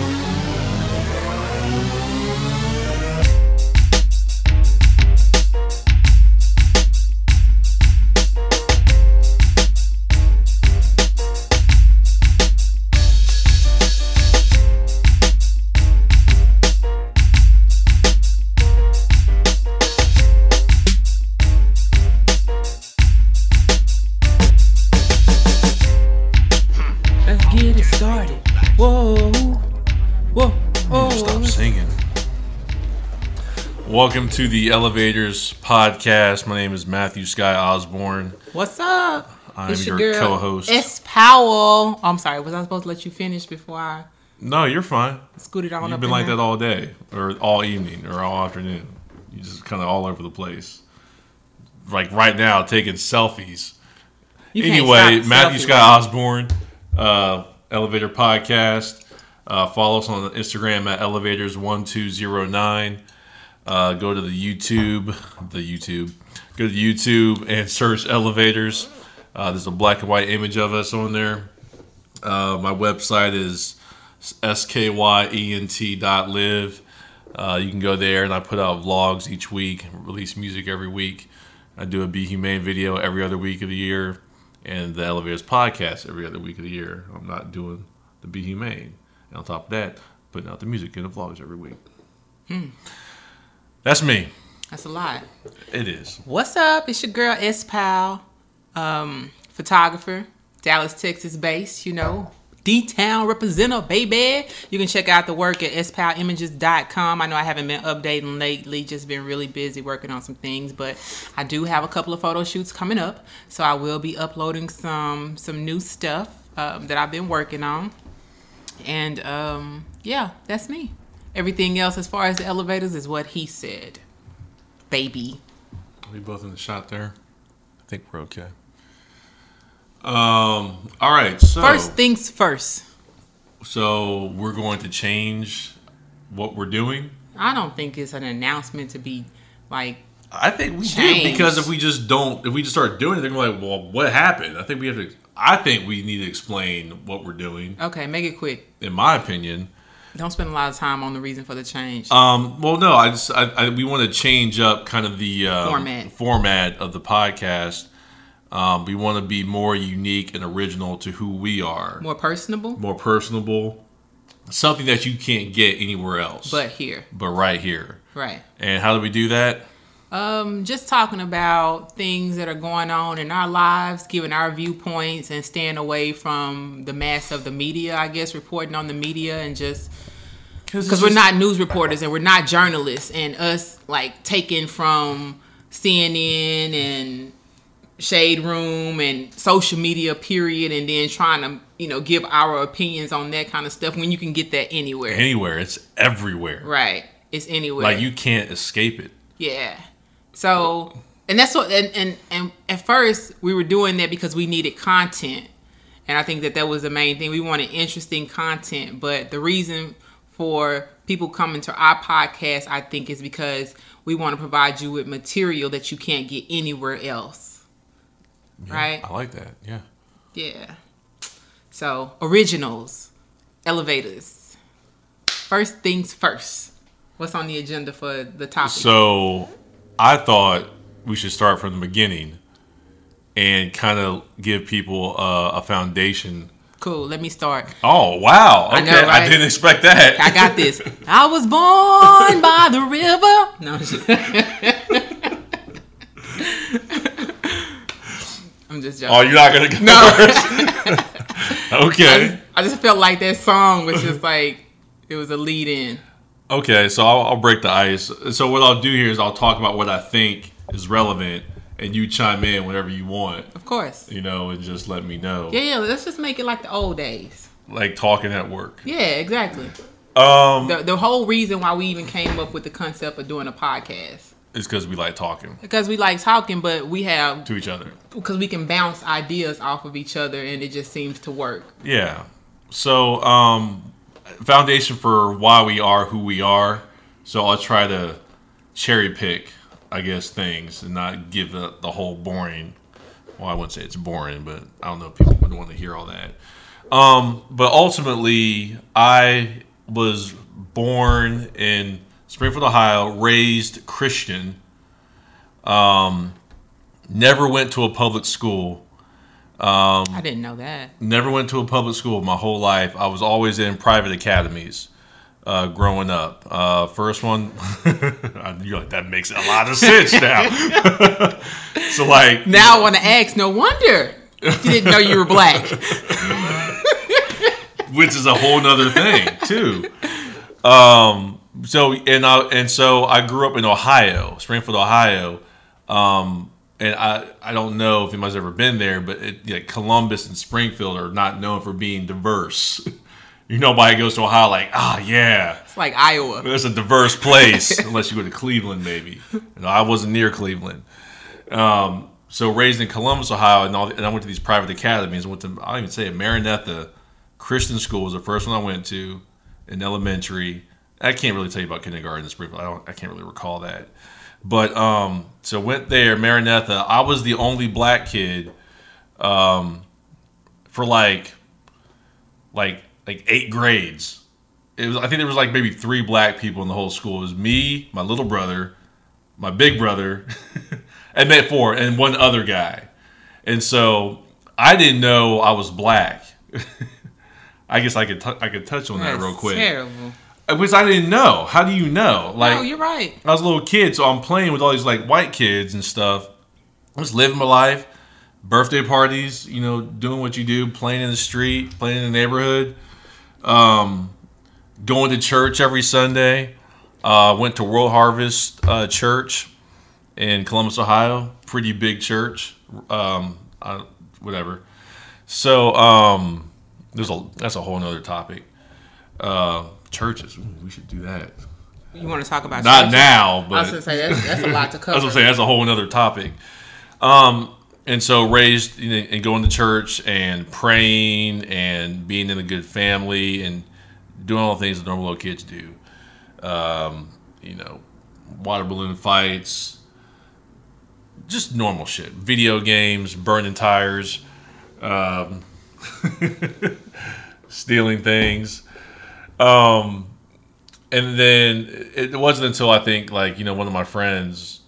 Let's Welcome to the Elevators podcast. My name is Matthew Sky Osborne. What's up? I'm It's your girl, co-host. It's Powell. I'm sorry. Was I supposed to let you finish before I No, you're fine. scooted on You've been like there? that all day, or all evening, or all afternoon. You just kind of all over the place. Like right now, taking selfies. You anyway, Matthew selfie Scott Osborne, uh, Elevator Podcast. Uh, follow us on Instagram at elevators1209. Uh, go to the YouTube, the YouTube. Go to YouTube and search elevators. Uh, there's a black and white image of us on there. Uh, my website is skyent.live. Uh, you can go there, and I put out vlogs each week, release music every week. I do a Be Humane video every other week of the year, and the Elevators podcast every other week of the year. I'm not doing the Be Humane. And on top of that, putting out the music and the vlogs every week. That's me. That's a lot. It is. What's up? It's your girl S. Powell, um, photographer, Dallas, Texas based, you know. D-Town representative, baby. You can check out the work at spowellimages.com. I know I haven't been updating lately, just been really busy working on some things, but I do have a couple of photo shoots coming up, so I will be uploading some some new stuff um, that I've been working on. And um, yeah, that's me. Everything else, as far as the elevators, is what he said, baby. We both in the shot there. I think we're okay. Um. All right. So First things first. so we're going to change what we're doing. I don't think it's an announcement to be like I think we Change. do because if we just don't, if we just start doing it, they're gonna be like, well, what happened? I think we have to. I think we need to explain what we're doing. okay, make it quick. In my opinion, Don't spend a lot of time on the reason for the change. um, well, no, I just I, I, we want to change up kind of the um, Format. format of the podcast. Um, we want to be more unique and original to who we are, More personable, more personable, something that you can't get anywhere else, but here, but right here. right? And how do we do that? Um, just talking about things that are going on in our lives, giving our viewpoints, and staying away from the mass of the media. I guess reporting on the media and just because we're not news reporters and we're not journalists, and us like taking from CNN and Shade Room and social media, period, and then trying to you know give our opinions on that kind of stuff when you can get that anywhere. anywhere. It's everywhere. right? It's anywhere. Like you can't escape it. Yeah. So, and that's what, and, and, and at first we were doing that because we needed content. And I think that that was the main thing. We wanted interesting content. But the reason for people coming to our podcast, I think, is because we want to provide you with material that you can't get anywhere else. Right? I like that. Yeah. Yeah. So, originals, elevators. First things first. What's on the agenda for the topic? So I thought we should start from the beginning and kind of give people uh, a foundation. cool. Let me start. Oh wow! Okay, I I, know, right? didn't expect that. I got this. I was born by the river. No, I'm just- just joking. oh, you're not gonna go No. first? okay. I just felt like that song was just like it was a lead in. Okay, so I'll, I'll break the ice. So what I'll do here is I'll talk about what I think is relevant, and you chime in whenever you want. Of course. You know, and just let me know. Yeah, yeah. Let's just make it like the old days. Like talking at work. Yeah, exactly. Um, The the whole reason why we even came up with the concept of doing a podcast is because we like talking because we like talking, but we have to each other. because we can bounce ideas off of each other, and it just seems to work. Yeah. So, um, foundation for why we are who we are. So I'll try to cherry pick I guess, things and not give the, the whole boring. Well, I wouldn't say it's boring, but I don't know if people would want to hear all that. Um, but ultimately, I was born in Springfield, Ohio, raised Christian. Um, never went to a public school. I didn't know that. Never went to a public school my whole life. I was always in private academies uh, growing up. Uh, first one, you're like, that makes a lot of sense now. so, like, Now I want to ask. No wonder you didn't know you were black. which is a whole nother thing too. Um, so and I and so I grew up in Ohio, Springfield, Ohio. Um, and I, I don't know if anybody's ever been there, but it, yeah, Columbus and Springfield are not known for being diverse. you know, nobody goes to Ohio like, ah, yeah, It's like Iowa. it's a diverse place, unless you go to Cleveland, maybe. You know, I wasn't near Cleveland. Um, so raised in Columbus, Ohio, and, all, and I went to these private academies. I went to, I don't even say it, Maranatha Christian School was the first one I went to in elementary. I can't really tell you about kindergarten in Springfield. I don't, I can't really recall that. But um, so went there, Maranatha. I was the only black kid um, for like like like eight grades. It was I think there was like maybe three black people in the whole school. It was me, my little brother, my big brother, and then four, and one other guy. And so I didn't know I was black. I guess I could t- I could touch on that real quick, Terrible. Which I didn't know. How do you know? Like no, you're right. I was a little kid, so I'm playing with all these like white kids and stuff. I was living my life, birthday parties, you know, doing what you do, playing in the street, playing in the neighborhood, um, going to church every Sunday. Uh, went to World Harvest uh, Church in Columbus, Ohio. Pretty big church. Um, I, whatever. So um, there's a that's a whole nother topic. Uh, churches, Ooh, we should do that. You want to talk about Not churches? now, I but was gonna say that's, that's a lot to that's cover. what I'm saying. That's a whole other topic. Um, and so raised you know, and going to church and praying and being in a good family and doing all the things that normal little kids do. Um, you know, water balloon fights, just normal shit. Video games, burning tires, um, stealing things. Um, and then it wasn't until I think like you know one of my friends,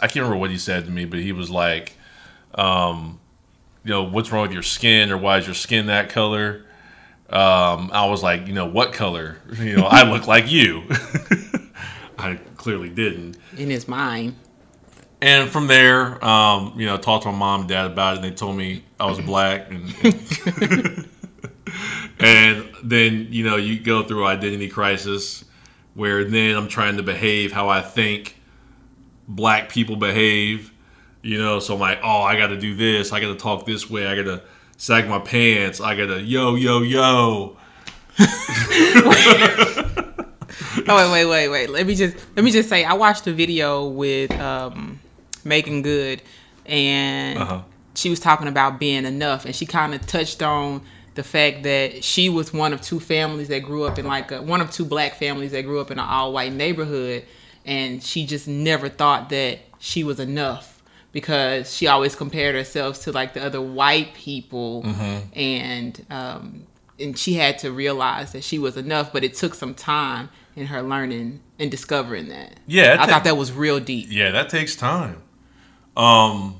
I can't remember what he said to me, but he was like, um, you know, what's wrong with your skin or why is your skin that color? Um, I was like, you know, what color? You know, I look like you. I clearly didn't. in his mind. And from there, um, you know, talked to my mom and dad about it, and they told me I was black, and and, and then you know you go through identity crisis, where then I'm trying to behave how I think black people behave, you know. So I'm like, oh, I got to do this, I got to talk this way, I got to sag my pants, I got to yo yo yo. Oh wait, wait, wait, wait. Let me just let me just say I watched a video with um Meagan Good and Uh-huh. she was talking about being enough and she kind of touched on the fact that she was one of two families that grew up in like a, one of two black families that grew up in an all white neighborhood and she just never thought that she was enough because she always compared herself to like the other white people and um and she had to realize that she was enough but it took some time in her learning and discovering that Yeah, it i ta- thought that was real deep Yeah, that takes time. Um,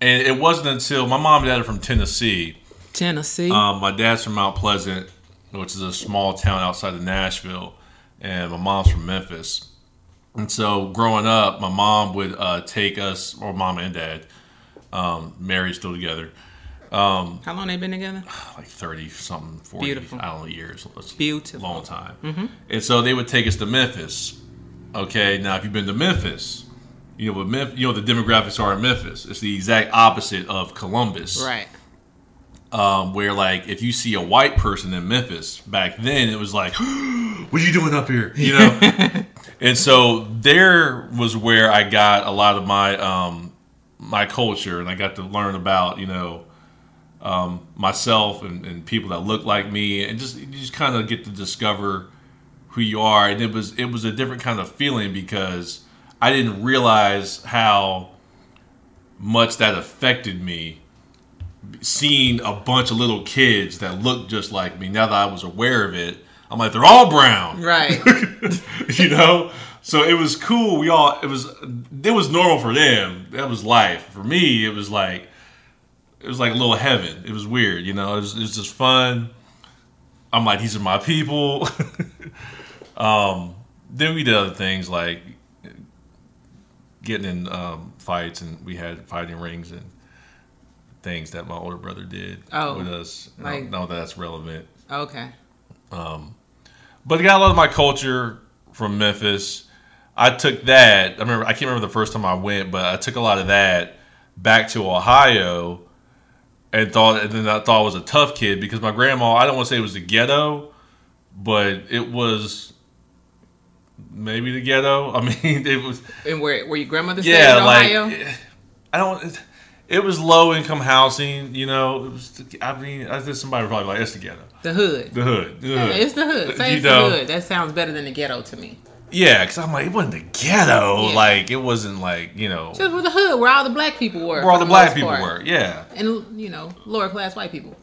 and it wasn't until my mom and dad are from Tennessee. Tennessee Um, my dad's from Mount Pleasant, which is a small town outside of Nashville, and my mom's from Memphis. And so, growing up, my mom would uh, take us, or mom and dad, um, married still together, how long they been together like thirty something, forty, Beautiful. I don't know years. It's Beautiful. long time. And so they would take us to Memphis. Okay, now if you've been to Memphis, you know what Memphis, you know what the demographics are in Memphis. It's the exact opposite of Columbus. right um, where like if you see a white person in Memphis back then, it was like, "What are you doing up here?" You know. and so there was where I got a lot of my um, my culture, and I got to learn about you know um, myself and, and people that look like me, and just you just kind of get to discover who you are. And it was it was a different kind of feeling because I didn't realize how much that affected me seeing a bunch of little kids that looked just like me. Now that I was aware of it, I'm like, they're all brown, Right. you know. So it was cool. We all it was it was normal for them. That was life. For me, it was like it was like a little heaven. It was weird, you know. It was, it was just fun. I'm like, these are my people. um, then we did other things like getting in um, fights, and we had fighting rings and things that my older brother did Oh, with us. I don't know that that's relevant. Okay. Um, but I got a lot of my culture from Memphis. I took that. I remember. I can't remember the first time I went, but I took a lot of that back to Ohio, and thought. And then I thought I was a tough kid because my grandma. I don't want to say it was the ghetto, but it was maybe the ghetto. I mean, it was. And where where your grandmother Yeah, in like I don't. It was low income housing. You know, it was. I mean, I think somebody probably like it's the ghetto, the hood. the hood. The Yeah, it's the hood. Say You it's know. the hood. That sounds better than the ghetto to me. Yeah, because I'm like, it wasn't the ghetto. Yeah. Like, it wasn't like, you know, Just with the hood, where all the black people were. where all for the black people part. were. Yeah. and you know lower class white people.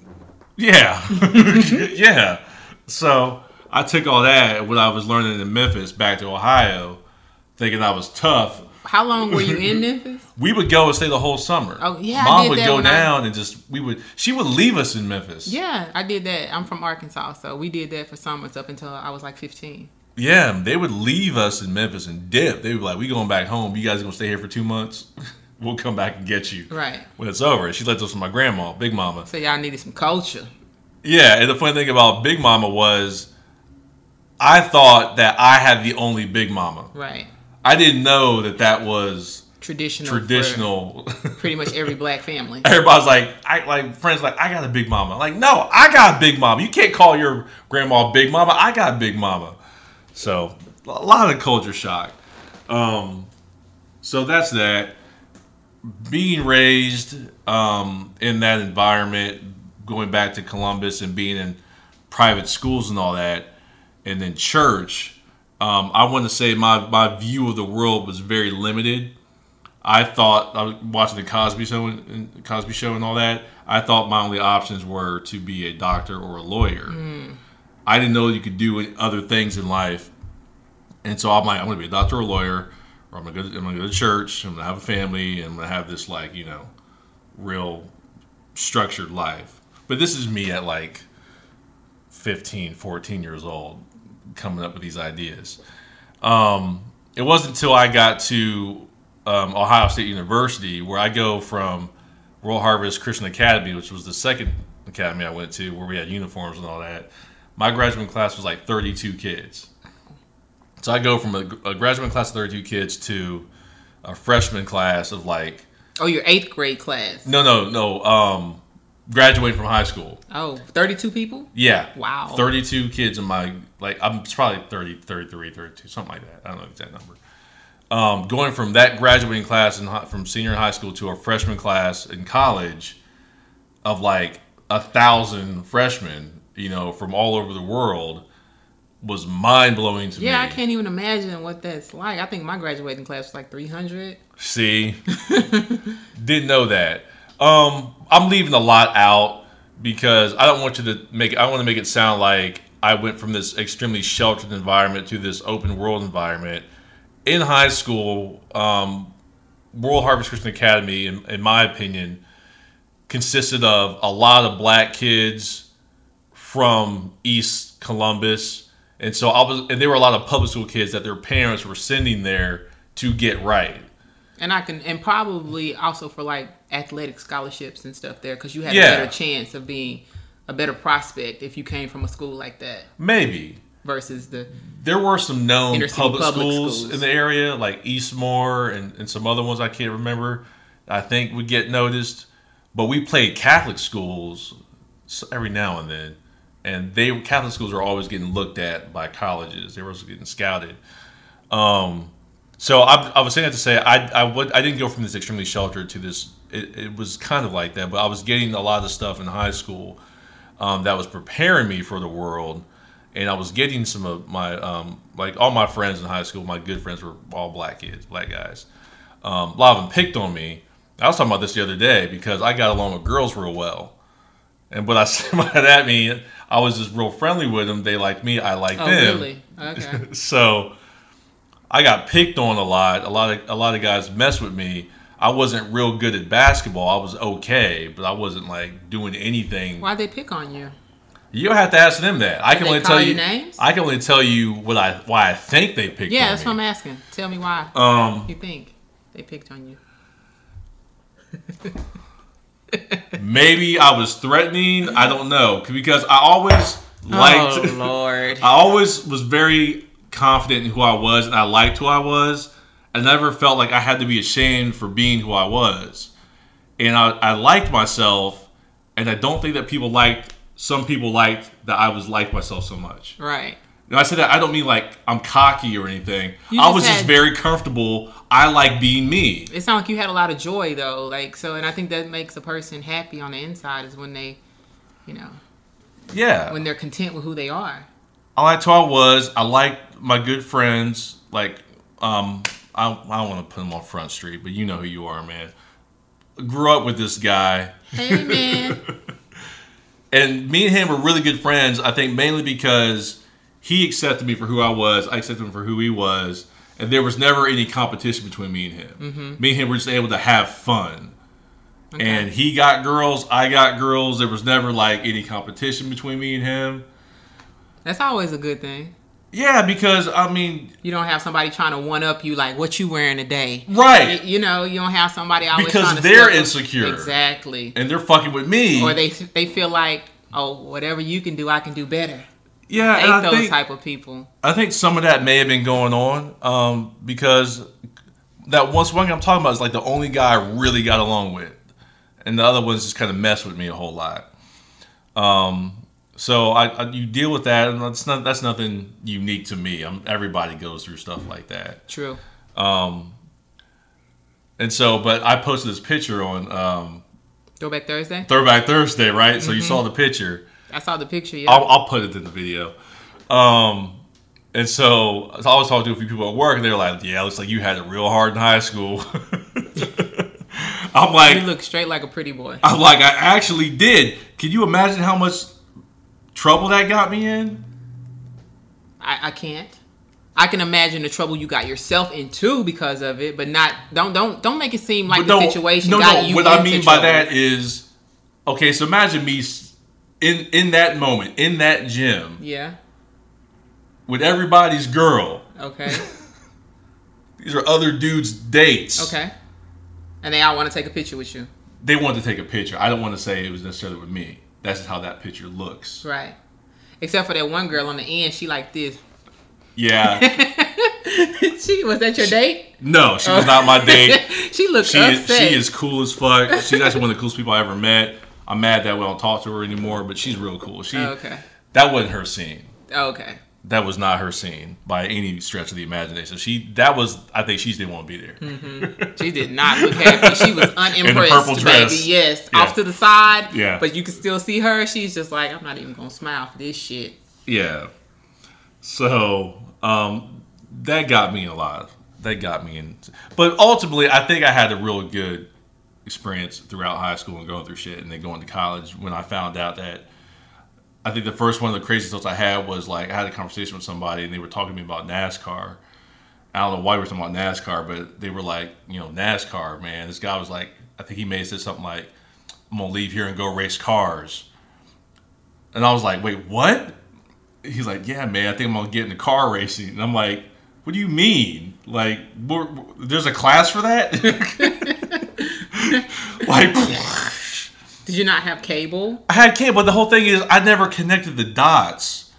Yeah. yeah. So I took all that, what I was learning in Memphis, back to Ohio, thinking I was tough. How long were you in Memphis? We would go and stay the whole summer. Oh, yeah, Mom would go when I- down and just, we would, she would leave us in Memphis. Yeah, I did that. I'm from Arkansas, so we did that for summers up until I was like 15. Yeah, they would leave us in Memphis and dip. They would be like, we going back home. You guys going to stay here for two months? we'll come back and get you. Right. When it's over. She left us with my grandma, Big Mama. So y'all needed some culture. Yeah, and the funny thing about Big Mama was I thought that I had the only Big Mama. Right. I didn't know that that was Traditional. traditional. Pretty much every black family. Everybody's like, I like friends like I got a Big Mama. Like, no, I got a Big Mama. You can't call your grandma Big Mama. I got a Big Mama. So a lot of culture shock. Um, so that's that. Being raised um, in that environment, going back to Columbus and being in private schools and all that, and then church. Um, I want to say my, my view of the world was very limited. I thought I was watching the Cosby Show and, Cosby Show and all that. I thought my only options were to be a doctor or a lawyer. I didn't know you could do other things in life, and so I'm like, I'm going to be a doctor or a lawyer, or I'm going to go. To, I'm going to go to church. I'm going to have a family, and I'm going to have this like you know, real structured life. But this is me at like 15, 14 years old, coming up with these ideas. Um, it wasn't until I got to um, Ohio State University where I go from World Harvest Christian Academy, which was the second academy I went to, where we had uniforms and all that. My graduating class was like 32 kids. So I go from a, a graduating class of 32 kids to a freshman class of like Oh, your eighth grade class. no no no um graduating from high school. Oh, 32 people? Yeah. Wow. 32 kids in my, like, I'm probably 30, 33, 32, something like that. I don't know the exact number. Um, going from that graduating class in, from senior in high school to a freshman class in college of like a thousand freshmen, you know, from all over the world was mind blowing to Yeah, me. Yeah, I can't even imagine what that's like. I think my graduating class was like 300. See, didn't know that. Um, I'm leaving a lot out because I don't want you to make. I want to make it sound like I went from this extremely sheltered environment to this open world environment. In high school, um, World Harvest Christian Academy, in, in my opinion, consisted of a lot of black kids from East Columbus, and so I was, and there were a lot of public school kids that their parents were sending there to get right. And I can, and probably also for like athletic scholarships and stuff there, because you had Yeah. a better chance of being a better prospect if you came from a school like that Maybe versus the. there were some known public, public schools, schools. in the area, like Eastmoor and, and some other ones I can't remember. I think would get noticed, but we played Catholic schools every now and then, and they Catholic schools are always getting looked at by colleges. They were also getting scouted. Um, so I, I was saying that to say I I would I didn't go from this extremely sheltered to this. It, it was kind of like that, but I was getting a lot of the stuff in high school um, that was preparing me for the world, and I was getting some of my um, like all my friends in high school. My good friends were all black kids, black guys. Um, a lot of them picked on me. I was talking about this the other day because I got along with girls real well, and what I said by that mean I was just real friendly with them. They liked me, I liked Oh, them. really? Okay. so I got picked on a lot. A lot of a lot of guys mess with me. I wasn't real good at basketball. I was okay, but I wasn't like doing anything. Why'd they pick on you? You don't have to ask them that. I can they only call tell you you names? I can only tell you what I why I think they picked Yeah, on that's what I'm asking. Tell me why Um, you think they picked on you. maybe I was threatening. I don't know because I always liked. oh Lord. I always was very confident in who I was, and I liked who I was. I never felt like I had to be ashamed for being who I was, and I, I liked myself, and I don't think that people liked. Some people liked that I was like myself so much. right. Now I said that I don't mean like I'm cocky or anything. You I was just very comfortable. I like being me. It sounds like you had a lot of joy though. Like so, and I think that makes a person happy on the inside is when they, you know, Yeah. when they're content with who they are. I liked who I was. I liked my good friends. Like, um, I, I don't want to put them on Front Street, but you know who you are, man. Grew up with this guy, Hey man. and me and him were really good friends. I think mainly because he accepted me for who I was. I accepted him for who he was, and there was never any competition between me and him. Me and him were just able to have fun. Okay. And he got girls, I got girls. There was never like any competition between me and him. That's always a good thing. Yeah, because I mean, You don't have somebody trying to one up you like what you wearing today. right. You, you know, you don't have somebody always Because trying to they're insecure. Exactly. and they're fucking with me. Or they they feel like, oh, whatever you can do, I can do better. yeah, and I those think, type of people. I think some of that may have been going on um, because that one swing I'm talking about is like the only guy I really got along with, and the other ones just kind of mess with me a whole lot. Um, so I, I you deal with that, and that's not that's nothing unique to me. I'm, everybody goes through stuff like that. True. And so, but I posted this picture on um, Throwback Thursday. Throwback Thursday, right? So Mm-hmm. you saw the picture. I saw the picture. Yeah. I'll, I'll put it in the video. Um, and so I was talking to a few people at work, and they were like, "Yeah, it looks like you had it real hard in high school." I'm like, you look straight like a pretty boy. I'm like, I actually did. Can you imagine how much trouble that got me in? I, I can't. I can imagine the trouble you got yourself into because of it, but not don't don't don't make it seem like the situation no, got no. you. What I mean by trouble. that is, okay. So imagine me in in that moment in that gym Yeah. with everybody's girl. Okay. These are other dudes' dates. Okay. And they all want to take a picture with you. they want to take a picture. I don't want to say it was necessarily with me. That's just how that picture looks. Right. Except for that one girl on the end, she like this. Yeah. she was that your date? No, she was not my date. she looked She is, she is cool as fuck. She's actually one of the coolest people I ever met. I'm mad that we don't talk to her anymore, but she's real cool. She Oh, okay. that wasn't her scene. Oh, okay. That was not her scene by any stretch of the imagination. She that was I think she didn't want to be there. Hmm. She did not look happy. She was unimpressed, purple baby. dress. Yes, Yeah. off to the side. Yeah. But you can still see her. She's just like, I'm not even gonna smile for this shit. Yeah. So um, that got me a lot. That got me in. But ultimately, I think I had a real good experience throughout high school and going through shit, and then going to college when I found out that. I think the first one of the craziest thoughts I had was like I had a conversation with somebody and they were talking to me about NASCAR. I don't know why we were talking about NASCAR, but they were like, you know, NASCAR, man. This guy was like, I think he may have said something like, I'm gonna leave here and go race cars. And I was like, wait, what? he's like, yeah, man, I think I'm gonna get into car racing. And I'm like, what do you mean? Like, we're, there's a class for that? like, Did you not have cable? I had cable, but the whole thing is, I never connected the dots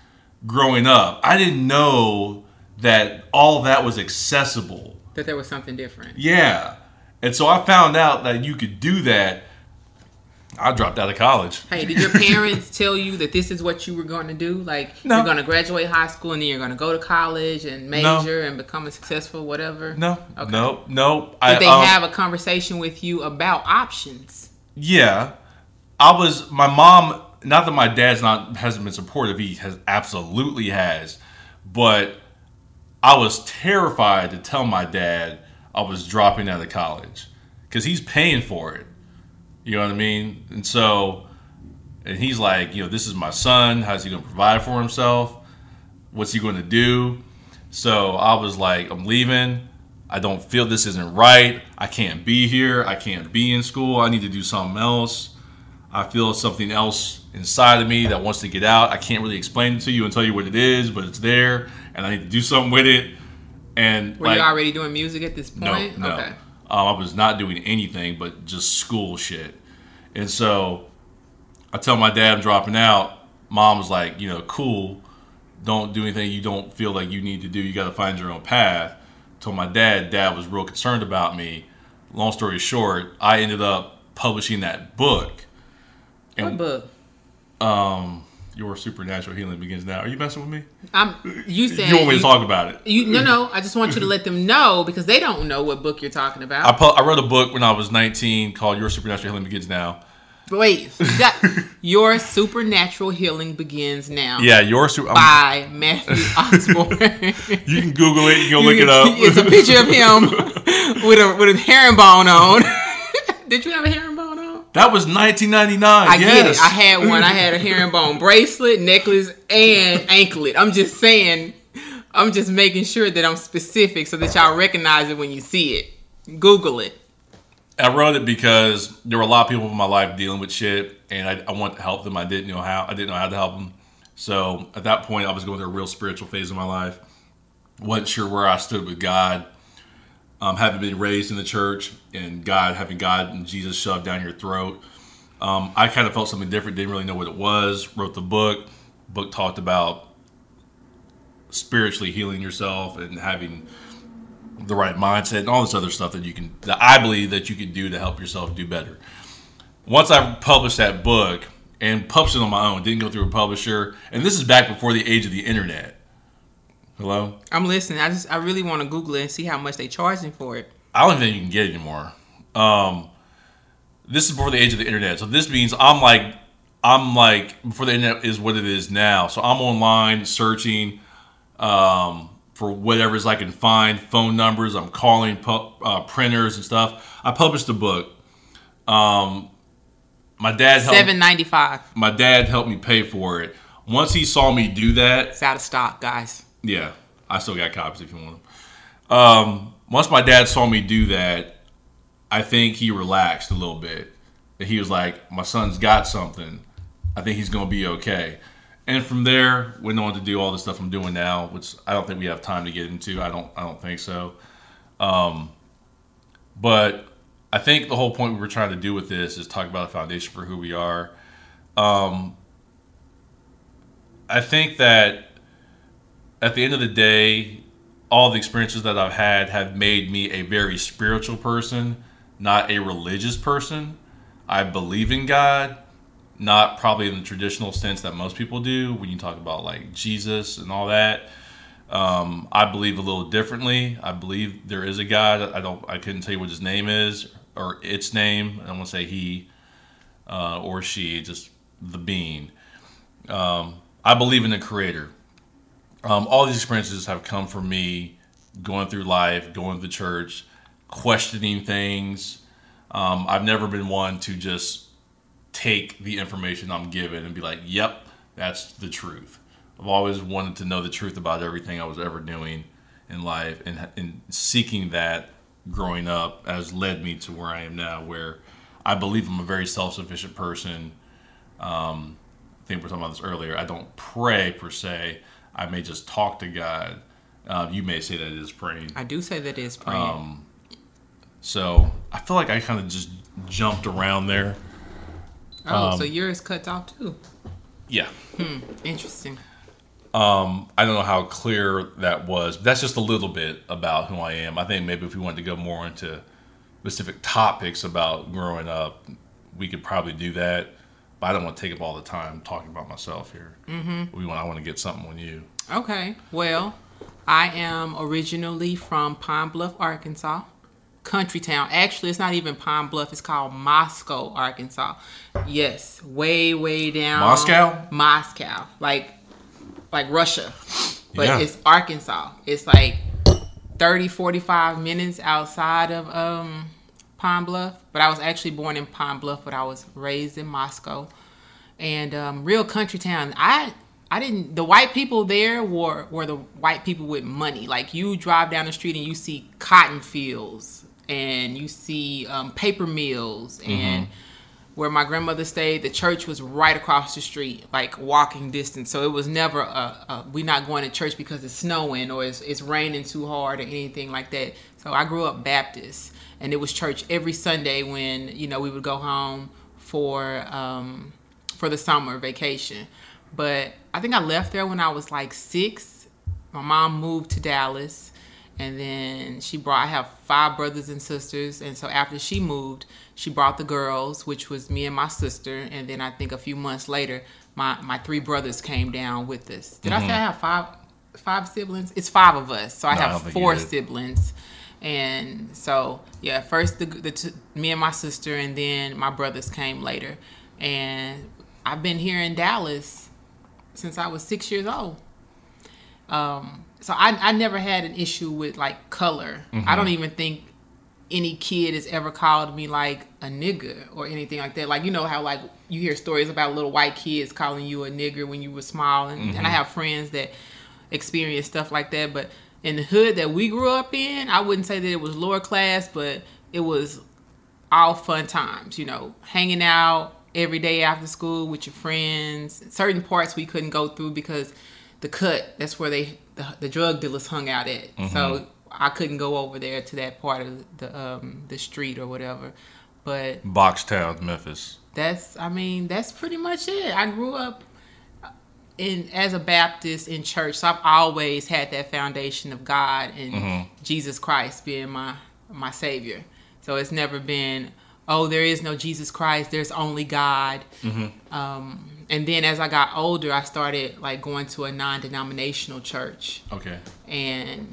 growing up. I didn't know that all that was accessible. That there was something different. Yeah. And so I found out that you could do that. I dropped out of college. Hey, did your parents tell you that this is what you were going to do? Like No. you're going to graduate high school and then you're going to go to college and major and become a successful whatever? No, Okay. no, no. Did I, they um, have a conversation with you about options? Yeah, I was. My mom not that my dad's not hasn't been supportive. He has absolutely has, but I was terrified to tell my dad I was dropping out of college because he's paying for it. You know what I mean? And so, and he's like, you know, this is my son. How's he going to provide for himself? What's he going to do? So I was like, I'm leaving. I don't feel this isn't right. I can't be here. I can't be in school. I need to do something else. I feel something else inside of me that wants to get out. I can't really explain it to you and tell you what it is, but it's there, and I need to do something with it. And Were like, you already doing music at this no, point? no. Okay. Um, I was not doing anything but just school shit. And so I tell my dad I'm dropping out. Mom was like, you know, cool. Don't do anything you don't feel like you need to do. You got to find your own path. Told my dad. Dad was real concerned about me. Long story short, I ended up publishing that book. What book? Um, Your Supernatural Healing Begins Now. Are you messing with me? I'm. You said you want me to talk about it? You no no. I just want you to let them know because they don't know what book you're talking about. I, pu- I wrote a book when I was 19 called Your Supernatural Healing Begins Now. Wait, you got your supernatural healing begins now. Yeah, Your Super. I'm- By Matthew Osborne. You can Google it. You can go look it up. It's a picture of him with a with a herringbone on. Did you have a herringbone on? That was 1999. I yes. get it. I had one. I had a herringbone bracelet, necklace, and anklet. I'm just saying. I'm just making sure that I'm specific so that y'all recognize it when you see it. Google it. I wrote it because there were a lot of people in my life dealing with shit, and I, I wanted to help them. I didn't know how. I didn't know how to help them. So at that point, I was going through a real spiritual phase of my life. wasn't sure where I stood with God. Um, having been raised in the church and God, having God and Jesus shoved down your throat, um, I kind of felt something different. Didn't really know what it was. Wrote the book. Book talked about spiritually healing yourself and having the right mindset and all this other stuff that you can that I believe that you can do to help yourself do better. Once I published that book and published it on my own, didn't go through a publisher, and this is back before the age of the internet. Hello? I'm listening. I just I really want to Google it and see how much they charging for it. I don't think you can get it anymore. Um, this is before the age of the internet, so this means I'm like, I'm like before the internet is what it is now. So I'm online searching um, for whatever's I can find, phone numbers. I'm calling pu- uh, printers and stuff. I published a book. Um, my dad helped. Seven ninety five. My dad helped me pay for it. Once he saw me do that, It's out of stock, guys. Yeah, I still got copies if you want them. Um, once my dad saw me do that, I think he relaxed a little bit. He was like, "My son's got something. I think he's gonna be okay." And from there, went on to do all the stuff I'm doing now, which I don't think we have time to get into. I don't. I don't think so. Um, but I think the whole point we were trying to do with this is talk about a foundation for who we are. Um, I think that at the end of the day, all the experiences that I've had have made me a very spiritual person, not a religious person. I believe in God, not probably in the traditional sense that most people do when you talk about like Jesus and all that. Um, I believe a little differently. I believe there is a God. I don't. I couldn't tell you what his name is or its name. I don't want to say he uh, or she, just the being. Um, I believe in the Creator. Um, all these experiences have come from me going through life, going to church, questioning things. Um, I've never been one to just take the information I'm given and be like, "Yep, that's the truth." I've always wanted to know the truth about everything I was ever doing in life, and, and seeking that growing up has led me to where I am now, where I believe I'm a very self-sufficient person. Um, I think we were talking about this earlier. I don't pray per se. I may just talk to God. Uh, you may say that it is praying. I do say that is praying. Um, so I feel like I kind of just jumped around there. oh, um, so yours cut off too. Yeah. Interesting. Um, I don't know how clear that was. But that's just a little bit about who I am. I think maybe if we wanted to go more into specific topics about growing up, we could probably do that. But I don't want to take up all the time talking about myself here. Mm-hmm. We want. I want to get something on you. Okay. Well, I am originally from Pine Bluff, Arkansas. country town. Actually, it's not even Pine Bluff. It's called Moscow, Arkansas. Yes, way way down. Moscow? Moscow, like like Russia, but Yeah. it's Arkansas. It's like 30, 45 minutes outside of um, Pine Bluff. But I was actually born in Pine Bluff, but I was raised in Moscow, and um, real country town. I I didn't. The white people there were were the white people with money. Like you drive down the street and you see cotton fields and you see um, paper mills and. Where my grandmother stayed, the church was right across the street, like walking distance. So it was never a, a we not going to church because it's snowing or it's, it's raining too hard or anything like that. So I grew up Baptist, and it was church every Sunday when you know we would go home for um, for the summer vacation. But I think I left there when I was like six. My mom moved to Dallas, and then she brought. I have five brothers and sisters, and so after she moved, she brought the girls, which was me and my sister, and then I think a few months later, my my three brothers came down with us. Did I say I have five five siblings? It's five of us, so I No, have four did. And so, yeah, first the, the t- me and my sister, and then my brothers came later. And I've been here in Dallas since I was six years old. Um, so I, I never had an issue with like color. I don't even think any kid has ever called me like a nigger or anything like that. Like you know how like you hear stories about little white kids calling you a nigger when you were small, and, and I have friends that experience stuff like that. But in the hood that we grew up in, I wouldn't say that it was lower class, but it was all fun times. You know, hanging out every day after school with your friends. Certain parts we couldn't go through because the cut that's where they the, the drug dealers hung out at. So I couldn't go over there to that part of the um, the street or whatever. But Boxtown, Memphis. that's I mean that's pretty much it. I grew up in as a Baptist in church, so I've always had that foundation of God and Jesus Christ being my my savior. So it's never been oh there is no Jesus Christ, there's only God. Um, and then as I got older, I started like going to a non-denominational church, Okay. and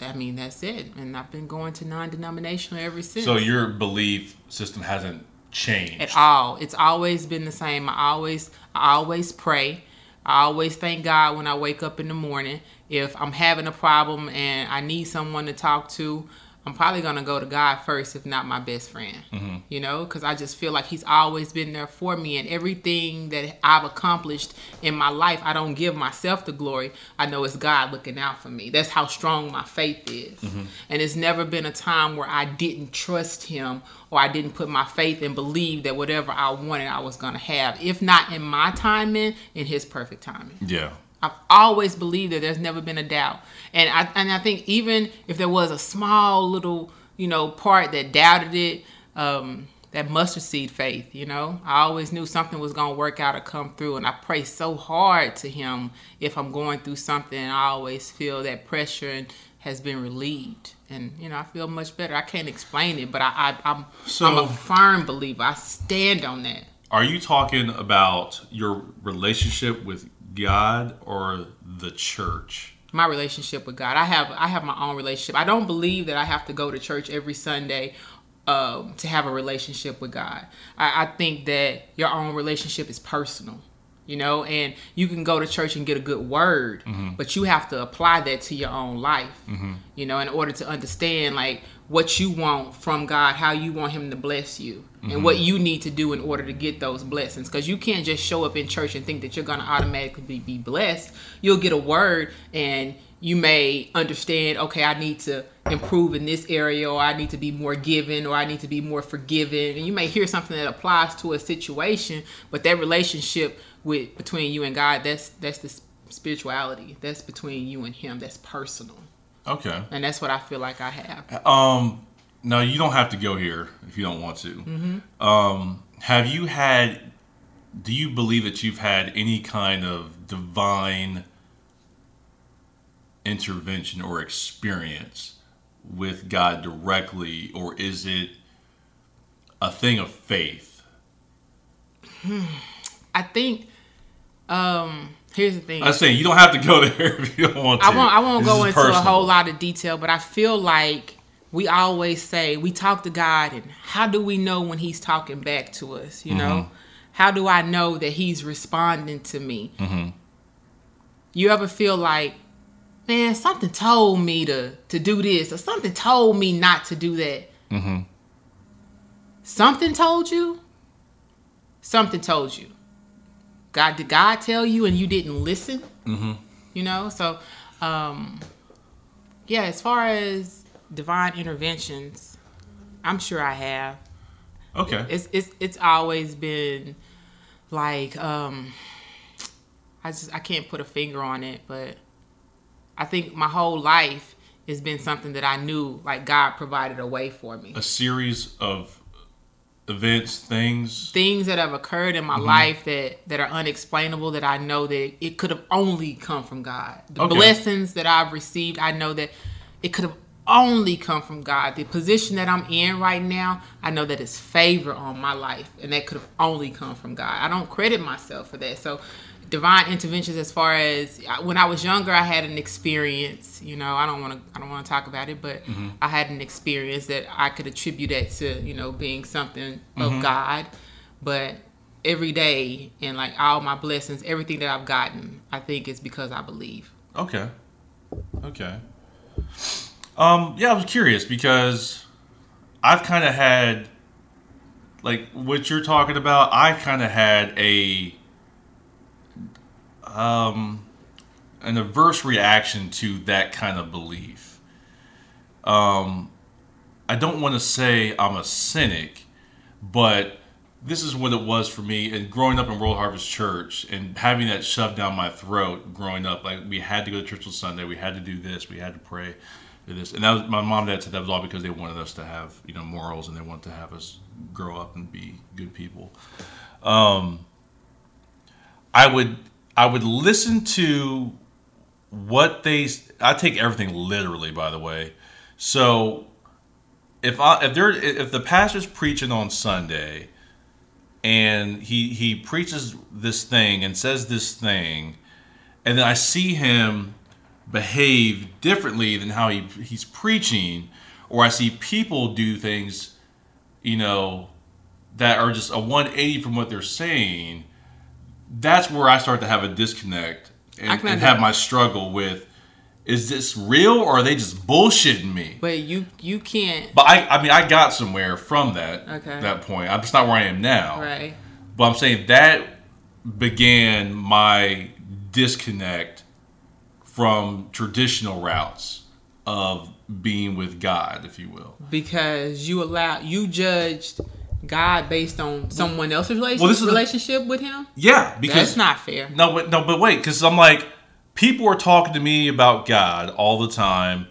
I mean that's it. And I've been going to non-denominational ever since So your belief system hasn't changed. at all. It's always been the same. I always I always pray. I always thank God when I wake up in the morning. If I'm having a problem and I need someone to talk to, I'm probably gonna go to God first, if not my best friend. Mm-hmm. You know, because I just feel like He's always been there for me, and everything that I've accomplished in my life, I don't give myself the glory. I know it's God looking out for me. That's how strong my faith is, mm-hmm. and it's never been a time where I didn't trust Him or I didn't put my faith and believe that whatever I wanted, I was gonna have. If not in my timing, in His perfect timing. yeah. I've always believed that there's never been a doubt. And I and I think even if there was a small little, you know, part that doubted it, um, that mustard seed faith, you know, I always knew something was gonna work out or come through. And I pray so hard to him if I'm going through something, I always feel that pressure and has been relieved. And you know, I feel much better. I can't explain it, but I, I I'm I'm a firm believer. I stand on that. Are you talking about your relationship with God or the church? my relationship with God. I have I have my own relationship. I don't believe that I have to go to church every Sunday um, to have a relationship with God. I, I think that your own relationship is personal. You know, and you can go to church and get a good word, mm-hmm. but you have to apply that to your own life. Mm-hmm. You know, in order to understand like what you want from God, how you want Him to bless you, and mm-hmm. what you need to do in order to get those blessings. Because you can't just show up in church and think that you're going to automatically be, blessed. You'll get a word, and you may understand, okay, I need to improve in this area, or I need to be more giving, or I need to be more forgiven. And you may hear something that applies to a situation, but that relationship with between you and God, that's that's the spirituality. That's between you and Him. That's personal, Okay. and that's what I feel like I have. Um, no, you don't have to go here if you don't want to. Mm-hmm. Um, have you had? Do you believe that you've had any kind of divine intervention or experience with God directly, or is it a thing of faith? I think. Um, here's the thing. I'm saying you don't have to go there if you don't want to. I won't. I won't This go into a whole lot of detail, but I feel like we always say we talk to God, and how do we know when He's talking back to us? You know, Mm-hmm. how do I know that He's responding to me? Mm-hmm. You ever feel like, man, something told me to to do this, or something told me not to do that? Mm-hmm. Something told you. Something told you. God did God tell you, and you didn't listen? Mm-hmm. you know so um yeah as far as divine interventions i'm sure i have Okay. it's it's it's always been like um i just i can't put a finger on it but i think my whole life has been something that i knew like god provided a way for me a series of events, things. things that have occurred in my Mm-hmm. life that that are unexplainable that I know that it could have only come from God. The Okay. blessings that I've received, I know that it could have only come from God. The position that I'm in right now, I know that it's favor on my life and that could have only come from God. I don't credit myself for that. So divine interventions as far as when I was younger I had an experience, you know, I don't want to I don't want to talk about it, but I had an experience that I could attribute that to, you know, being something of God. But every day and like all my blessings, everything that I've gotten, I think it's because I believe. Okay. Okay. Um, yeah, I was curious because I've kind of had, like, what you're talking about. I kind of had a, um, an adverse reaction to that kind of belief. Um, I don't want to say I'm a cynic, but this is what it was for me. And growing up in World Harvest Church and having that shoved down my throat growing up, like we had to go to church on Sunday, we had to do this, we had to pray, this, and that was my mom and dad said that was all because they wanted us to have you know morals and they wanted to have us grow up and be good people. Um, I would I would listen to what they. I take everything literally, by the way. So if I if there if the pastor's preaching on Sunday and he he preaches this thing and says this thing and then I see him behave differently than how he he's preaching or I see people do things you know that are just a 180 from what they're saying that's where I start to have a disconnect and, and have my struggle with is this real or are they just bullshitting me But you you can't but I, I mean, I got somewhere from that Okay. that point. I'm just not where I am now. right. But I'm saying that began my disconnect from traditional routes of being with God, if you will. Because you allow you judged God based on someone else's relationship, Well, this is the- with him. Yeah, because That's not fair. no, but no, but wait, because I'm like, people are talking to me about God all the time.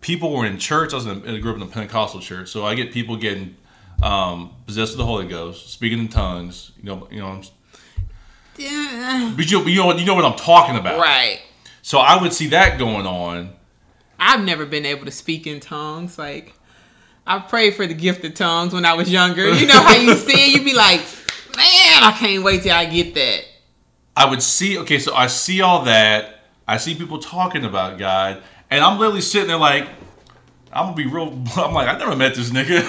People were in church. I was in, I grew up in a Pentecostal church, so I get people getting um, possessed with the Holy Ghost, speaking in tongues. You know, you know, I'm- Yeah. but you, you know, what- you know what I'm talking about, Right. So I would see that going on. I've never been able to speak in tongues. Like I prayed for the gift of tongues when I was younger. You know how you see it, you'd be like, man, I can't wait till I get that. I would see. Okay, so I see all that. I see people talking about God, and I'm literally sitting there like, I'm gonna be real. I'm like, I never met this nigga.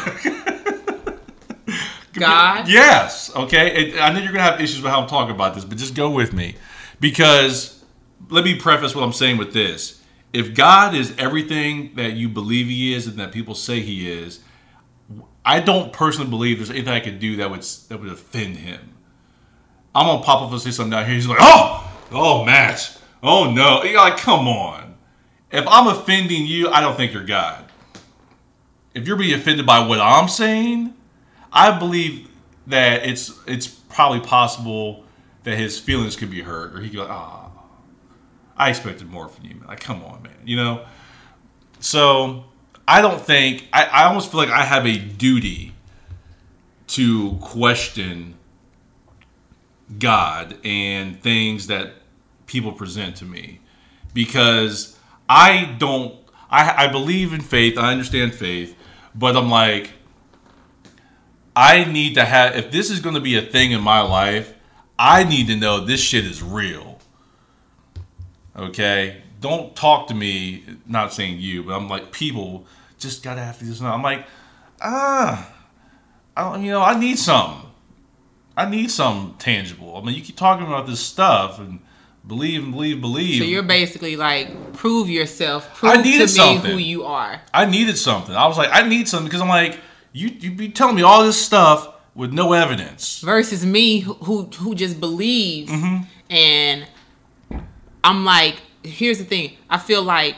God. Yes. Okay. And I know you're gonna have issues with how I'm talking about this, but just go with me, because let me preface what I'm saying with this. If God is everything that you believe He is and that people say He is, I don't personally believe there's anything I could do that would that would offend Him. I'm gonna pop up and say something down here. He's like, "Oh, oh, Matt, oh no!" You're like, "Come on." If I'm offending you, I don't think you're God. If you're being offended by what I'm saying, I believe that it's it's probably possible that his feelings could be hurt, or he could go, "Ah, I expected more from you, man. Like, come on, man." You know. So I don't think I, I almost feel like I have a duty to question God and things that people present to me because I don't I, I believe in faith, I understand faith, but I'm like I need to have if this is going to be a thing in my life, I need to know this shit is real. Okay, don't talk to me. Not saying you, but I'm like people just gotta have to do something. I'm like, ah, I don't, you know, I need something. I need something tangible. I mean, you keep talking about this stuff and believe and believe, believe. So you're basically like prove yourself, prove I needed to me something. who you are. I needed something. I was like, I need something because I'm like, you you be telling me all this stuff with no evidence. versus me who who, who just believes Mm-hmm. and I'm like here's the thing. I feel like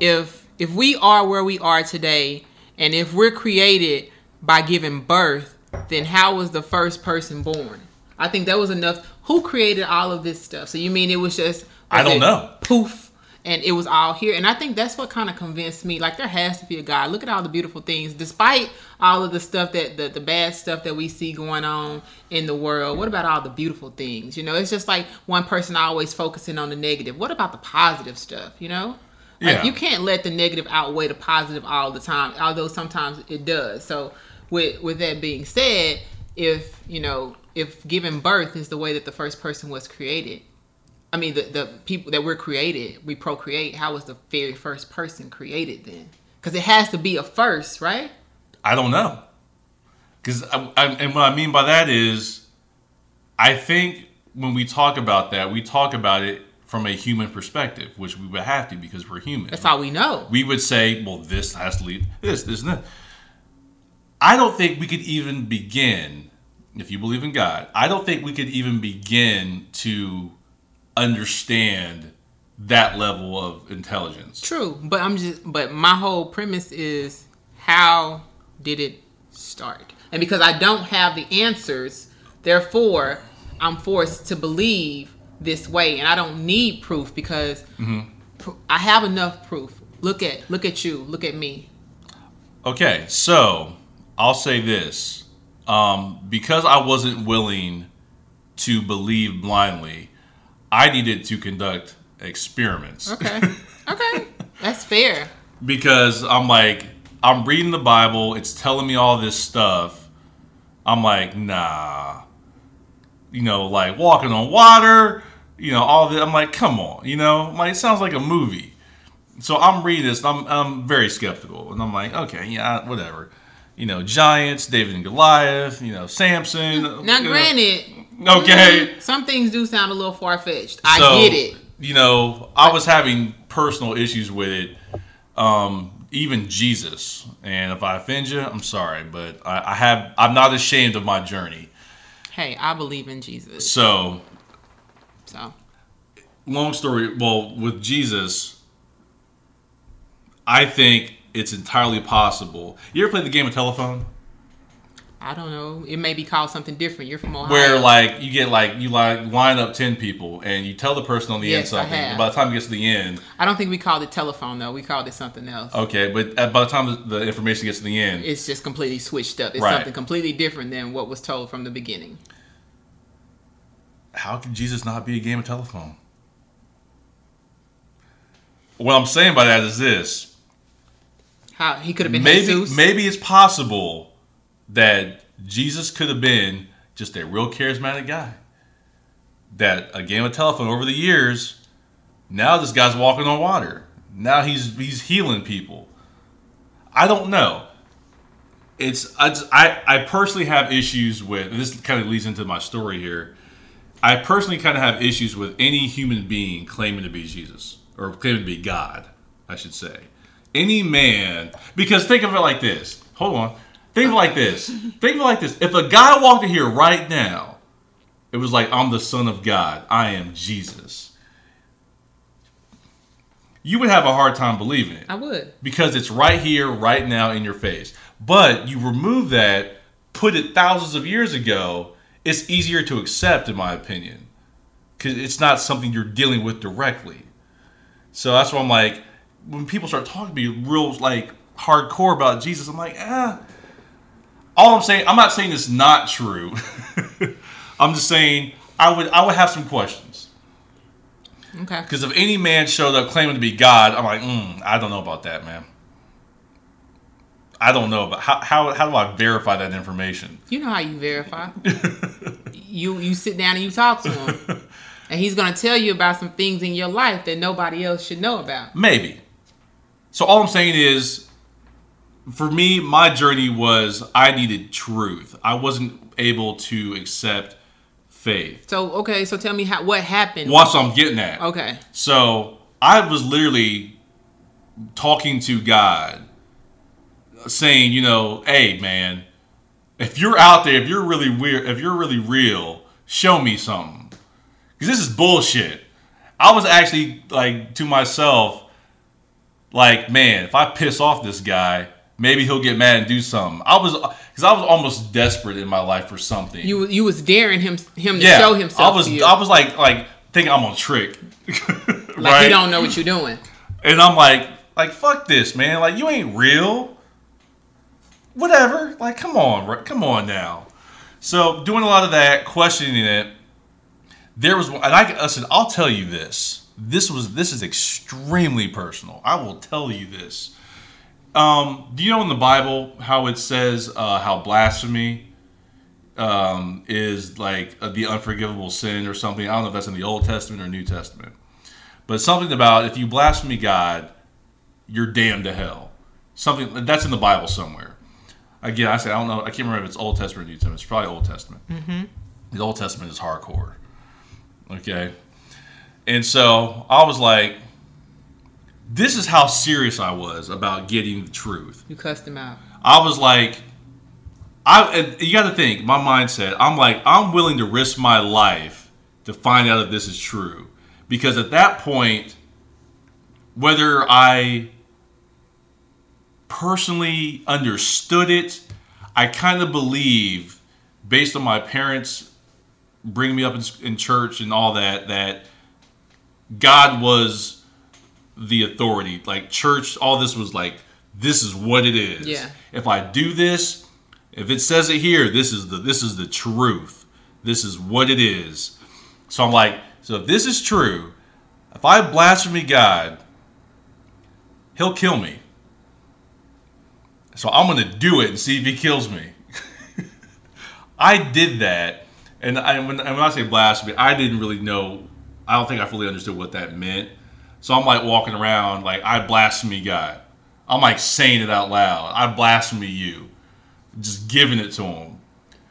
if if we are where we are today and if we're created by giving birth then how was the first person born? I think that was enough. Who created all of this stuff? So you mean it was just I don't know. poof and it was all here. And i think that's what kind of convinced me like there has to be a god. Look at all the beautiful things. Despite all of the stuff that the, the bad stuff that we see going on in the world what about all the beautiful things? You know it's just like one person always focusing on the negative. What about the positive stuff you know? Like Yeah. you can't let the negative outweigh the positive all the time although sometimes it does. So with with that being said if you know if giving birth is the way that the first person was created I mean, the, the people that we're created, we procreate. How was the very first person created then? Because it has to be a first, right? I don't know. Because I, I, and what I mean by that is, I think when we talk about that, we talk about it from a human perspective, which we would have to because we're human. That's how we know. we would say, well, this has to lead this, this, and that. I don't think we could even begin, if you believe in God, I don't think we could even begin to understand that level of intelligence. True, but I'm just, but my whole premise is how did it start? And because I don't have the answers, therefore I'm forced to believe this way, and I don't need proof because pr- I have enough proof. Look at, look at you, look at me. Okay, so I'll say this. Um, because I wasn't willing to believe blindly, I needed to conduct experiments. Okay, okay, that's fair. because I'm like, I'm reading the Bible, it's telling me all this stuff. I'm like, nah. You know, like walking on water, you know, all this. I'm like, come on, you know, I'm like it sounds like a movie. So I'm reading this, I'm, I'm very skeptical, and I'm like, okay, yeah, whatever. You know, giants, David and Goliath, you know, Samson. Now, granted, okay, some things do sound a little far fetched. I so, get it. You know, I was having personal issues with it. Um, even Jesus, and if I offend you, I'm sorry, but I, I have. I'm not ashamed of my journey. Hey, I believe in Jesus. So, So long story. Well, with Jesus, I think it's entirely possible. You ever played the game of telephone? I don't know. It may be called something different. You're from Ohio. Where like you get like you like line up ten people and you tell the person on the end Yes, I have. By the time it gets to the end, I don't think we called it telephone though. We called it something else. okay, but by the time the, the information gets to the end, It's just completely switched up. It's Right. something completely different than what was told from the beginning. how can Jesus not be a game of telephone? What I'm saying by that is this: How he could have been maybe Jesus. maybe it's possible that Jesus could have been just a real charismatic guy. That a game of telephone over the years, now this guy's walking on water. Now he's he's healing people. I don't know. It's I I, personally have issues with this kind of leads into my story here. I personally kind of have issues with any human being claiming to be Jesus or claiming to be God, I should say. Any man, because think of it like this. Hold on. Think of like this. Think of like this. If a guy walked in here right now, it was like, I'm the Son of God. I am Jesus. You would have a hard time believing it I would. because it's right here, right now in your face. But you remove that, put it thousands of years ago, it's easier to accept, in my opinion, because it's not something you're dealing with directly. So that's why I'm like, when people start talking to me real like hardcore about Jesus, I'm like, ah. All I'm saying, I'm not saying it's not true. I'm just saying I would I would have some questions. Okay. Because if any man showed up claiming to be God, I'm like, mm, I don't know about that, man. I don't know, but how, how, how do I verify that information? You know how you verify. you you sit down and you talk to him, And he's gonna tell you about some things in your life that nobody else should know about. Maybe. So all I'm saying is, for me, my journey was I needed truth. I wasn't able to accept faith. So okay, so tell me how what happened. Watch what I'm getting at. Okay. So I was literally talking to God, saying, you know, hey man, if you're out there, if you're really weird, if you're really real, show me something. Because this is bullshit. I was actually like to myself, like, man, if I piss off this guy, maybe he'll get mad and do something. I was because I was almost desperate in my life for something. You you was daring him him to show himself. I was to you. I was like like thinking I'm on trick. like right? he don't know what you're doing. And I'm like, like fuck this, man. Like you ain't real. Whatever. Like come on, right? come on now. So doing a lot of that, questioning it. There was, and I listen. I'll tell you this. This was this is extremely personal. I will tell you this. Um, do you know in the Bible how it says uh, how blasphemy um, is like uh, the unforgivable sin or something? I don't know if that's in the Old Testament or New Testament, but something about if you blaspheme God, you're damned to hell. Something that's in the Bible somewhere. Again, I say I don't know. I can't remember if it's Old Testament or New Testament. It's probably Old Testament. Mm-hmm. The Old Testament is hardcore. Okay, and so I was like, this is how serious I was about getting the truth. You cussed him out. I was like, I and you got to think my mindset. I'm like, I'm willing to risk my life to find out if this is true, because at that point, whether I personally understood it, I kind of believe, based on my parents bringing me up in, in church and all that, that God was the authority. Like church, all this was like, this is what it is. Yeah. If I do this, if it says it here, this is the this is the truth. This is what it is. So I'm like, so if this is true, if I blaspheme God, he'll kill me. So I'm gonna do it and see if he kills me. I did that, and I, when, when I say blasphemy, I didn't really know. I don't think I fully understood what that meant. So I'm like walking around like I blaspheme God. I'm like saying it out loud. I blaspheme you, just giving it to him.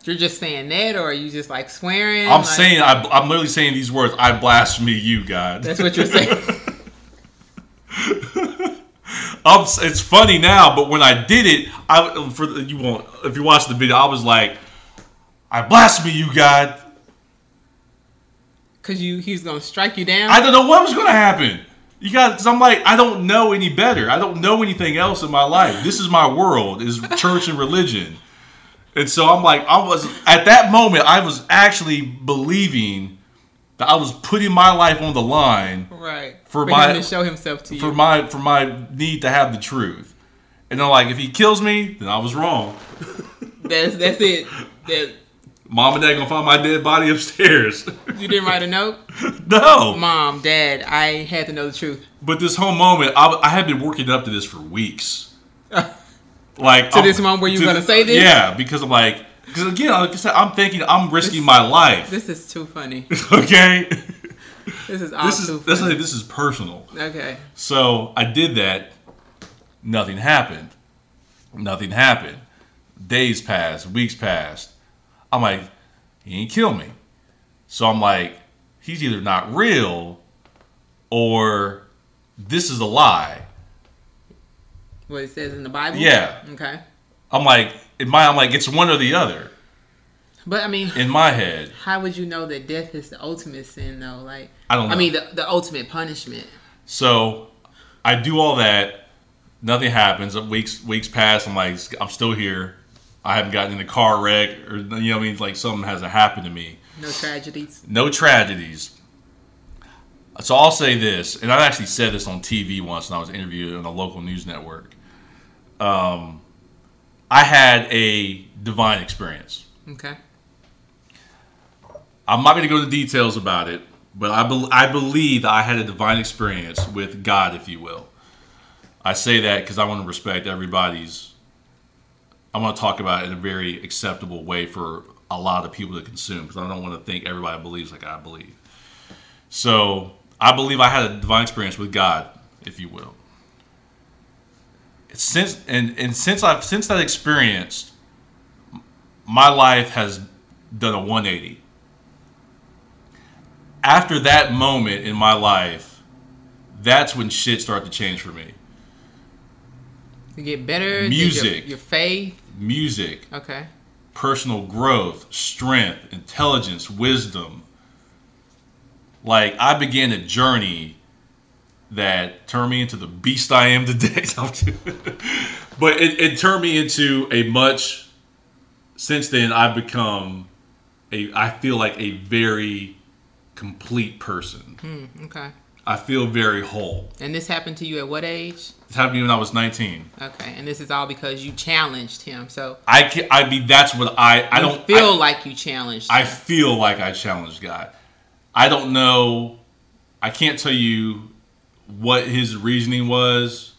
You're just saying that, or are you just like swearing? I'm Like, saying I, I'm literally saying these words. I blaspheme you, God. that's what you're saying. I'm, it's funny now, but when I did it, I for you won't if you watch the video, I was like, I blaspheme you, God. Cause you he was gonna strike you down. I don't know what was going to happen. You got because I'm like I don't know any better. I don't know anything else in my life. This is my world is church and religion, and so I'm like I was at that moment I was actually believing that I was putting my life on the line right. For For, my- to show himself to you. for my for my need to have the truth. And I'm like, if he kills me, then I was wrong. that's that's it. That Mom and dad gonna find my dead body upstairs. you didn't write a note. no. Mom, Dad, I had to know the truth. But this whole moment, I, I had been working up to this for weeks. Like To this moment where you to- gonna say this? Yeah, because I'm like, because again, like I said, I'm thinking I'm risking my life. This is too funny. okay, This is this is this funny. is this is personal. okay. So I did that. Nothing happened. Nothing happened. Days passed. Weeks passed. I'm like, he ain't kill me. So I'm like, he's either not real, or this is a lie. What it says in the Bible. Yeah. Okay. I'm like, in my, I'm like, it's one or the other But I mean, in my head. how would you know that death is the ultimate sin, though? Like, I don't know. I mean, the, the ultimate punishment. So I do all that. Nothing happens. Weeks weeks pass. I'm like, I'm still here. I haven't gotten in a car wreck or you know what I mean. Like something hasn't happened to me. No tragedies. No tragedies. So I'll say this, and I actually said this on TV once when I was interviewed on a local news network. Um, I had a divine experience. Okay. I'm not going to go into details about it, but I, bel I believe I had a divine experience with God, if you will. I say that because I want to respect everybody's. I want to talk about it in a very acceptable way for a lot of people to consume because I don't want to think everybody believes like I believe. So I believe I had a divine experience with God, if you will. Since and, and since I've since that experience, my life has done a 180. After that moment in my life, that's when shit started to change for me. You get better. Music. Your, your faith. Music, Okay. personal growth, strength, intelligence, wisdom. Like I began a journey that turned me into the beast I am today. but it, it turned me into a much since then I've become a I feel like a very complete person. Hmm, Okay. I feel very whole. And this happened to you at what age? Happened to me when I was 19. Okay. And this is all because you challenged him. So I can, I mean that's what I I don't feel I- like you challenged. I him. feel like I challenged God. I don't know. I can't tell you what his reasoning was.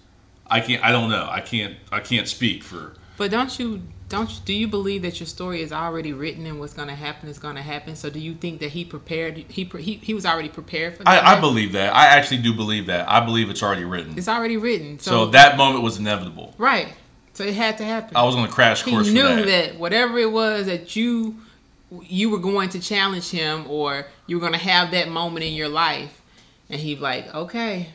I can't. I don't know. I can't. I can't speak for. But don't you don't you, do you believe that your story is already written and what's going to happen is going to happen? So do you think that he prepared he he, he was already prepared for that? I, I believe that. I actually do believe that. I believe it's already written. it's already written. So, So that moment was inevitable. right. So it had to happen. I was on a crash course he knew that. that. whatever it was that you you were going to challenge him or you were going to have that moment in your life and he's like okay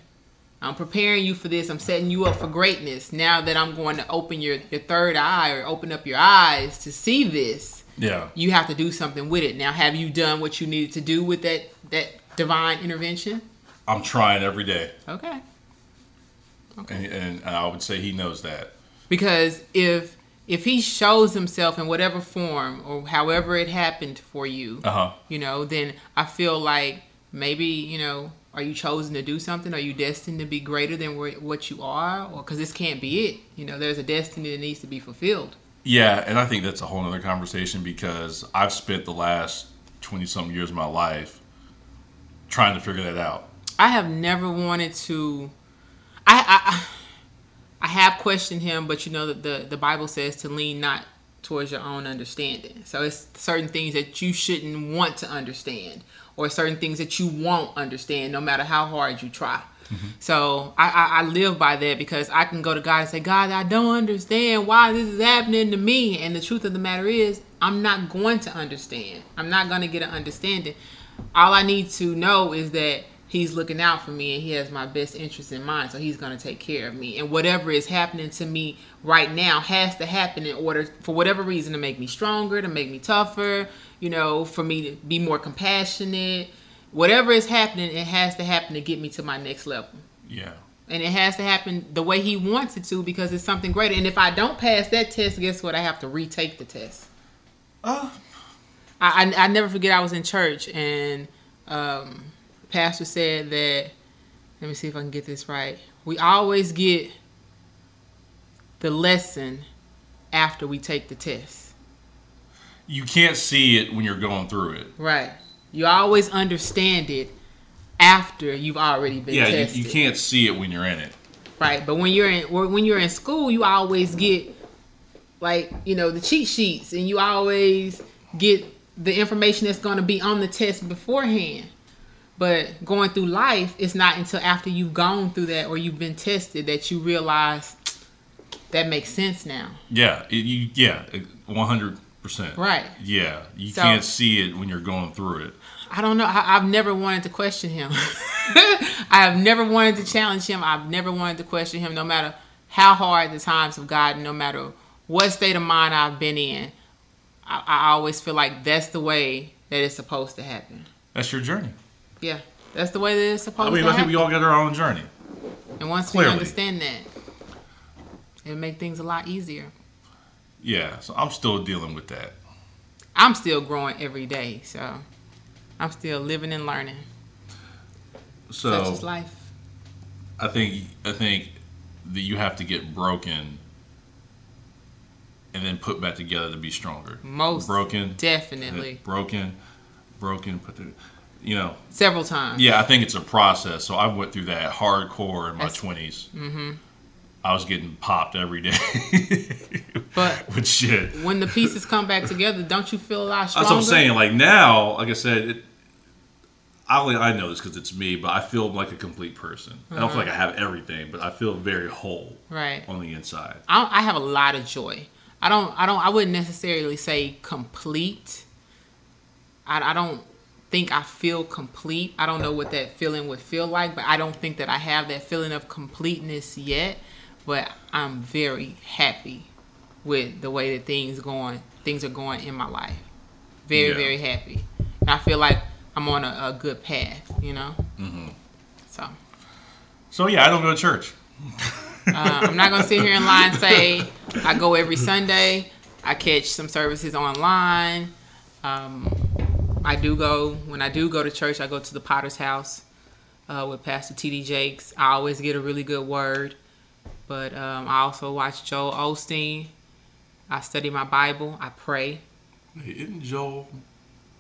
i'm preparing you for this. I'm setting you up for greatness. Now that i'm going to open your, your third eye or open up your eyes to see this Yeah. you have to do something with it. Now have you done what you needed to do with that that divine intervention? I'm trying every day, okay. And, and I would say he knows that. because if if he shows himself in whatever form or however it happened for you Uh huh. you know, then I feel like maybe, you know, are you chosen to do something? Are you destined to be greater than what you are? Or because this can't be it. You know, there's a destiny that needs to be fulfilled. Yeah, and I think that's a whole other conversation because I've spent the last twenty something years of my life trying to figure that out. I have never wanted to. I I, I have questioned him, but you know that the the Bible says to lean not towards your own understanding. So it's certain things that you shouldn't want to understand, or certain things that you won't understand, no matter how hard you try. Mm-hmm. So I, I, I live by that because I can go to God and say, God, I don't understand why this is happening to me. And the truth of the matter is, I'm not going to understand. I'm not going to get an understanding. All I need to know is that He's looking out for me and He has my best interest in mind. So He's going to take care of me. And whatever is happening to me right now has to happen in order, for whatever reason, to make me stronger, to make me tougher, you know, for me to be more compassionate. Whatever is happening, it has to happen to get me to my next level Yeah. and it has to happen the way he wants it to because it's something greater. And if I don't pass that test, guess what? I have to retake the test. Uh, I I, I never forget I was in church and um, pastor said that. Let me see if I can get this right. We always get the lesson after we take the test. You can't see it when you're going through it. Right. You always understand it after you've already been Yeah, you, you can't see it when you're in it. Right, but when you're in when you're in school, you always get like you know the cheat sheets, and you always get the information that's going to be on the test beforehand. But going through life, it's not until after you've gone through that or you've been tested that you realize that makes sense now. Yeah, you yeah, one hundred percent. Right. Yeah, you So- can't see it when you're going through it. I don't know. I, I've never wanted to question him. I have never wanted to challenge him. I've never wanted to question him, no matter how hard the times have gotten, no matter what state of mind I've been in. I, I always feel like that's the way that it's supposed to happen. That's your journey. Yeah, that's the way that it's supposed to happen. I mean, to I think happen. we all got our own journey. and once clearly. we understand that, it'll make things a lot easier. Yeah, so I'm still dealing with that. I'm still growing every day, so I'm still living and learning. So Such is life. I think I think that you have to get broken and then put back together to be stronger. Most broken, definitely. broken, broken. Put the, you know, Several times. yeah. I think it's a process. So I went through that hardcore in my twenties. Mm-hmm. I was getting popped every day But with shit. when the pieces come back together, don't you feel a lot stronger? That's what I'm saying. Like now, like I said, it, I only I know this because it's me, but I feel like a complete person. I don't Uh-huh. feel like I have everything, but I feel very whole Right. on the inside. I, I have a lot of joy. I don't. I don't. I wouldn't necessarily say complete. I, I don't think I feel complete. I don't know what that feeling would feel like, but I don't think that I have that feeling of completeness yet. But I'm very happy with the way that things going. Things are going in my life. Very, Yeah. very happy. And I feel like I'm on a, a good path. You know. Mm-hmm. So. So yeah, I don't go to church. Uh, I'm not gonna sit here and lie and say I go every Sunday. I catch some services online. Um, I do go when I do go to church. I go to the Potter's House uh, with Pastor T.D. Jakes. I always get a really good word. But um, I also watch Joel Osteen. I study my Bible. I pray. Hey, isn't Joel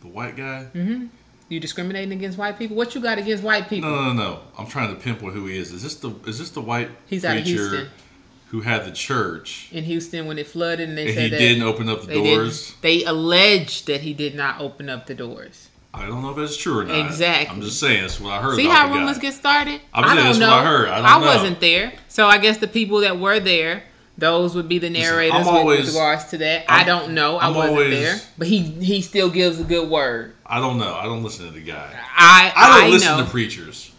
the white guy? Mm-hmm. You discriminating against white people? What you got against white people? No, no, no, no. I'm trying to pinpoint who he is. Is this the is this the white He's out of Houston. who had the church In Houston, when it flooded, and they and said he didn't open up the they doors? They alleged that he did not open up the doors. I don't know if that's true or not. Exactly. I'm just saying that's what I heard. See how rumors get started? I'm I saying don't that's know. what I heard. I don't know. wasn't there, so I guess the people that were there, those would be the narrators I'm with- always- with regards to that. I I'm- don't know. I I'm wasn't always- there, but he he still gives a good word. I don't know. I don't listen to the guy. I I don't I listen know. to preachers.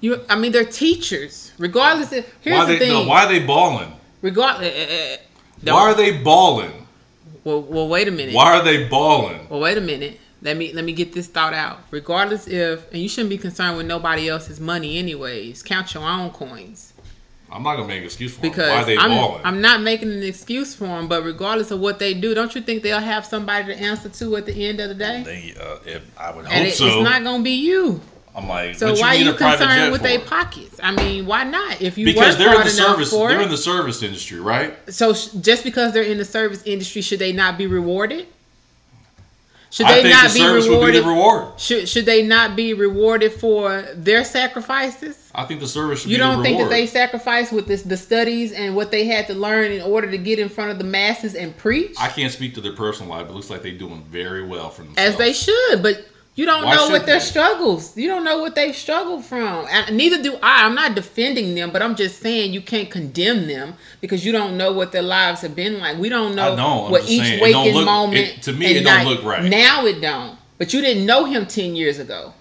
you. I mean, they're teachers. Regardless, of, here's Why the they thing. no, why are they balling? Regardless, uh, uh, Why are they balling? well, well, wait a minute. Why are they balling? Well, wait a minute. Let me let me get this thought out. Regardless if, and you shouldn't be concerned with nobody else's money, anyways. Count your own coins. I'm not gonna make an excuse for them. because Why are they I'm, balling? I'm not making an excuse for them, but regardless of what they do, don't you think they'll have somebody to answer to at the end of the day? they, uh, if I would and hope it- so. it's not going to be you. I'm like, So what why are you a private jet concerned with for? their pockets? I mean, why not? If you Because they're in the service. They're in the service industry, right? so sh- just because they're in the service industry, should they not be rewarded? Should they not the be be rewarded? the reward. should should they not be rewarded for their sacrifices? I think the service should You be don't think that they sacrificed with this, the studies and what they had to learn in order to get in front of the masses and preach? I can't speak to their personal life, but it looks like they're doing very well for themselves. As they should, but you don't Why know what their they? struggles. You don't know what they've struggled from. And neither do I. I'm not defending them, but I'm just saying you can't condemn them because you don't know what their lives have been like. We don't know know, what each saying, waking look- moment. it- to me, it don't look right. Now it don't. But you didn't know him ten years ago.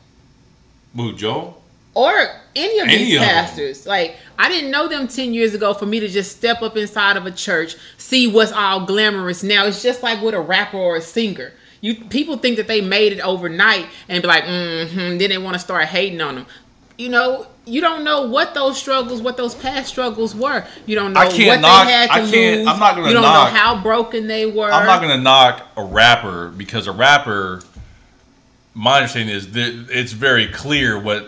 Who, Joe? or any of Any these of them. pastors. Like I didn't know them ten years ago for me to just step up inside of a church, see what's all glamorous. Now it's just like with a rapper or a singer. You people think that they made it overnight and be like, mm-hmm, then they want to start hating on them. You know, you don't know what those struggles, what those past struggles were. You don't know what knock- they had to I can't- lose. I'm not gonna You don't knock- know how broken they were. I'm not gonna knock a rapper because a rapper. My understanding is that it's very clear what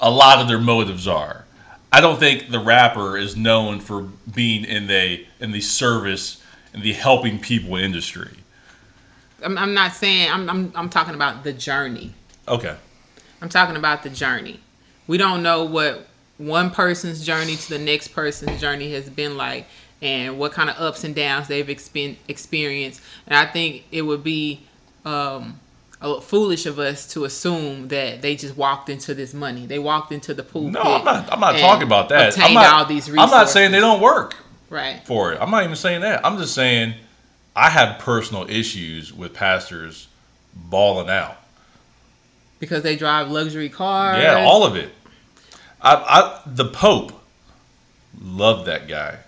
a lot of their motives are. I don't think the rapper is known for being in the in the service in the helping people industry. I'm, I'm not saying. I'm, I'm. I'm talking about the journey. Okay. I'm talking about the journey. We don't know what one person's journey to the next person's journey has been like and what kind of ups and downs they've expen- experienced. And I think it would be um, foolish of us to assume that they just walked into this money. They walked into the pool. No, I'm not. I'm not talking about that. I'm not, all these I'm not saying they don't work Right. for it. I'm not even saying that. I'm just saying I have personal issues with pastors balling out. Because they drive luxury cars. Yeah, all of it. I, I the Pope loved that guy.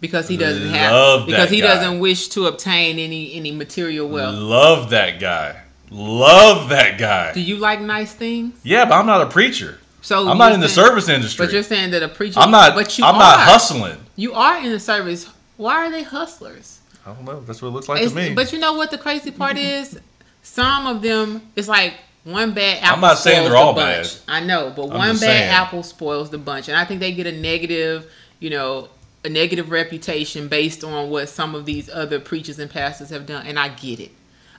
because he doesn't Love have because he guy. doesn't wish to obtain any any material wealth. Love that guy. Love that guy. Do you like nice things? Yeah, but I'm not a preacher. So I'm not in the service industry. But you're saying that a preacher. I'm not. But you I'm are. not hustling. You are in the service. Why are they hustlers? I don't know. That's what it looks like It's- to me. But you know what the crazy part is? Some of them, it's like one bad apple. I'm not saying they're all the bad. I know, but I'm one bad saying. apple spoils the bunch, and I think they get a negative, you know, a negative reputation based on what some of these other preachers and pastors have done, and I get it.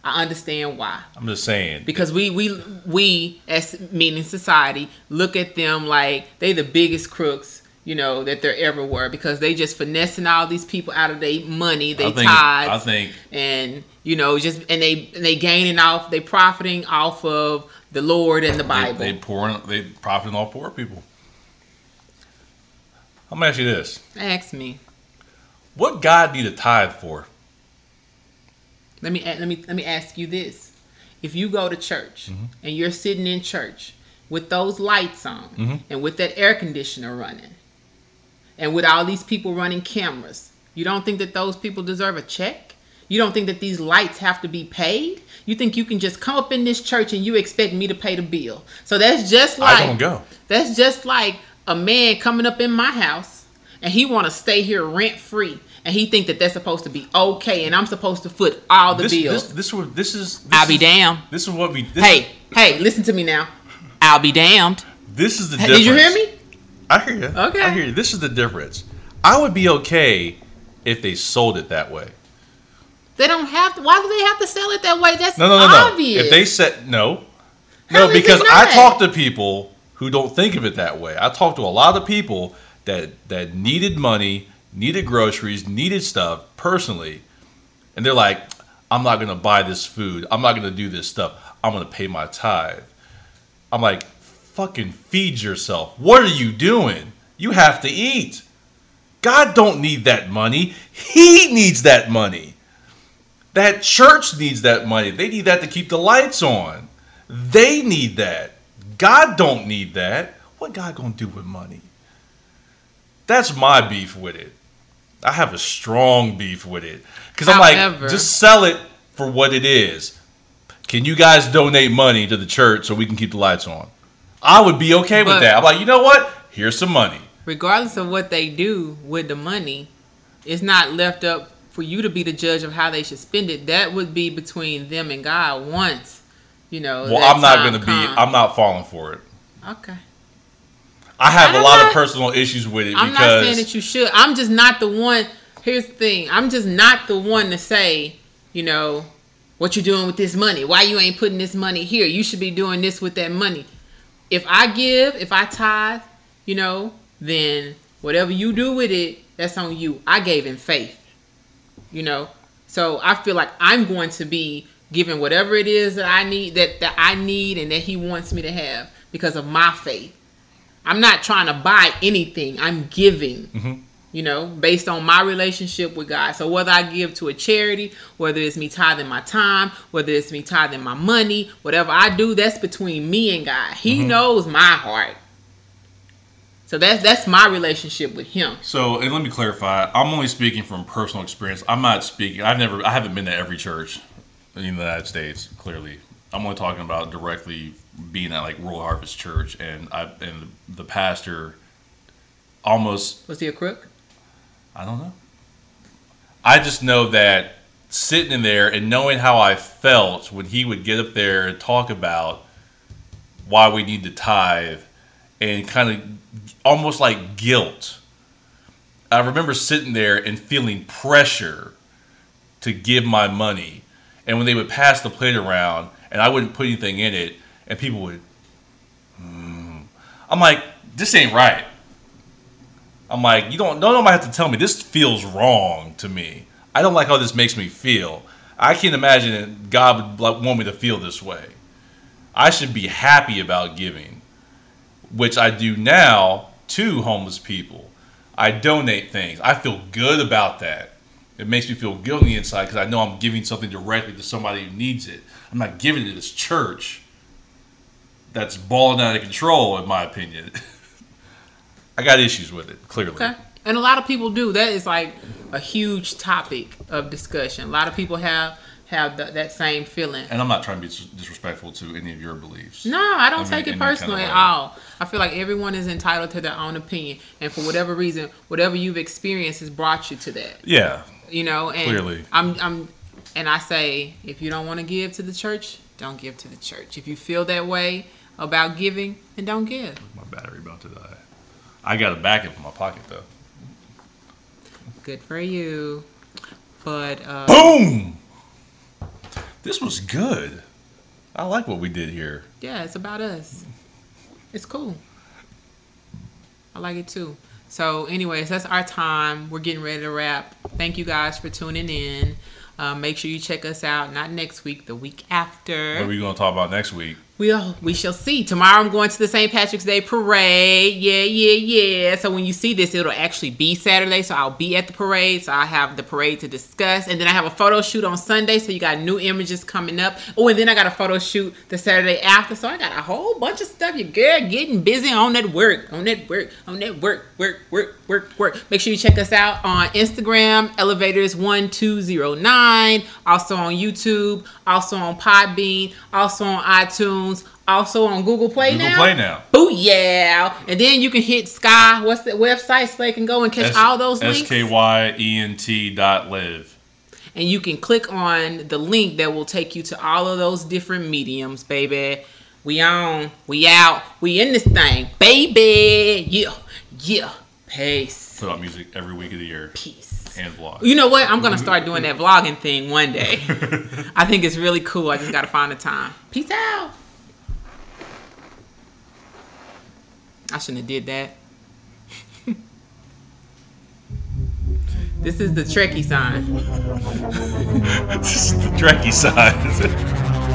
I understand why I'm just saying. because we we we as meaning society look at them like they the biggest crooks you know that there ever were because they just finessing all these people out of their money they think. tithes I think. and you know just and they and they gaining off they profiting off of the Lord and the They, Bible. they pouring, they profiting off poor people. I'm gonna ask you this: Ask me. What God need a tithe for? Let me let me let me ask you this: If you go to church Mm-hmm. and you're sitting in church with those lights on Mm-hmm. and with that air conditioner running and with all these people running cameras, you don't think that those people deserve a check? You don't think that these lights have to be paid? You think you can just come up in this church and you expect me to pay the bill? So that's just like I don't go. That's just like a man coming up in my house and he want to stay here rent free. And he think that that's supposed to be okay, and I'm supposed to foot all the This, bills. this, this, this is. This I'll be damned. This is what we. This Hey, is, hey, listen to me now. I'll be damned. this is the Hey, difference. Did you hear me? I hear you. Okay. I hear you. This is the difference. I would be okay if they sold it that way. They don't have to. Why do they have to sell it that way? That's No, no, no, no. If they said no, How no, because I talk to people who don't think of it that way. I talk to a lot of people that that needed money, needed groceries, needed stuff personally, and they're like, "I'm not gonna buy this food. I'm not gonna do this stuff. I'm gonna pay my tithe." I'm like, "Fucking feed yourself. What are you doing? You have to eat." God don't need that money. He needs that money. That church needs that money. They need that to keep the lights on. They need that. God don't need that. What God gonna do with money? That's my beef with it. I have a strong beef with it because I'm However- like, just sell it for what it is. Can you guys donate money to the church so we can keep the lights on? I would be okay with that. I'm like, you know what? Here's some money. regardless of what they do with the money, it's not left up for you to be the judge of how they should spend it. That would be between them and God once, you know. Well, I'm not gonna be. I'm not falling for it. okay. I have a lot not- of personal issues with it I'm because not saying that you should. I'm just not the one. Here's the thing. I'm just not the one to say, you know, what you're doing with this money? Why you ain't putting this money here? You should be doing this with that money. If I give, if I tithe, you know, then whatever you do with it, that's on you. I gave in faith. You know? So I feel like I'm going to be given whatever it is that I need that, that I need and that he wants me to have because of my faith. I'm not trying to buy anything. I'm giving, mm-hmm. You know, based on my relationship with God. So whether I give to a charity, whether it's me tithing my time, whether it's me tithing my money, whatever I do, that's between me and God. He mm-hmm. knows my heart. So that's that's my relationship with Him. So, and let me clarify. I'm only speaking from personal experience. I'm not speaking. I've never. I haven't been to every church in the United States. Clearly, I'm only talking about directly being at like World Harvest Church, and I and the pastor almost. Was he a crook? I don't know. I just know that sitting in there and knowing how I felt when he would get up there and talk about why we need to tithe and kind of almost like guilt. I remember sitting there and feeling pressure to give my money. And when they would pass the plate around and I wouldn't put anything in it, and people would, "Hmm." I'm like, this ain't right. I'm like, you don't, no, nobody have to tell me. This feels wrong to me. I don't like how this makes me feel. I can't imagine that God would want me to feel this way. I should be happy about giving, which I do now to homeless people. I donate things. I feel good about that. It makes me feel the inside because I know I'm giving something directly to somebody who needs it. I'm not giving it to this church that's balling out of control, in my opinion. I got issues with it, clearly. Okay. And a lot of people do. That is like a huge topic of discussion. A lot of people have have th- that same feeling. And I'm not trying to be disrespectful to any of your beliefs. No, I don't I mean, take it personally kind of at all. I feel like everyone is entitled to their own opinion, and for whatever reason, whatever you've experienced has brought you to that. Yeah. You know, and Clearly. I'm, I'm, and I say, if you don't want to give to the church, don't give to the church. If you feel that way about giving, then don't give. My battery about to die. I got a backup in my pocket though. Good for you. But uh, Boom! This was good. I like what we did here. yeah, it's about us. It's cool. I like it too. So, anyways, that's our time. We're getting ready to wrap. Thank you guys for tuning in. Uh, make sure you check us out. Not next week, the week after. What are we going to talk about next week? We'll, we shall see. Tomorrow I'm going to the St. Patrick's Day parade. Yeah, yeah, yeah. So when you see this, it'll actually be Saturday. So I'll be at the parade. So I have the parade to discuss. And then I have a photo shoot on Sunday. So you got new images coming up. Oh, and then I got a photo shoot the Saturday after. So I got a whole bunch of stuff. Your girl getting busy on that work, on that work, on that work, work, work, work, work. Make sure you check us out on Instagram, Elevators1209. Also on YouTube. Also on Podbean. Also on iTunes also on Google Play Google now. Play now. Boo yeah. And then you can hit Sky. What's the website so they can go and catch S- all those links. S-K-Y-E-N-T dot live. And you can click on the link that will take you to all of those different mediums, baby. We on. We out. We in this thing, baby. Yeah. Yeah. Peace. Put out music every week of the year Peace. and vlog. You know what? I'm gonna start doing that vlogging thing one day. I think it's really cool. I just gotta find the time. Peace out. I shouldn't have did that. this is the Trekkie sign. this is the Trekkie side.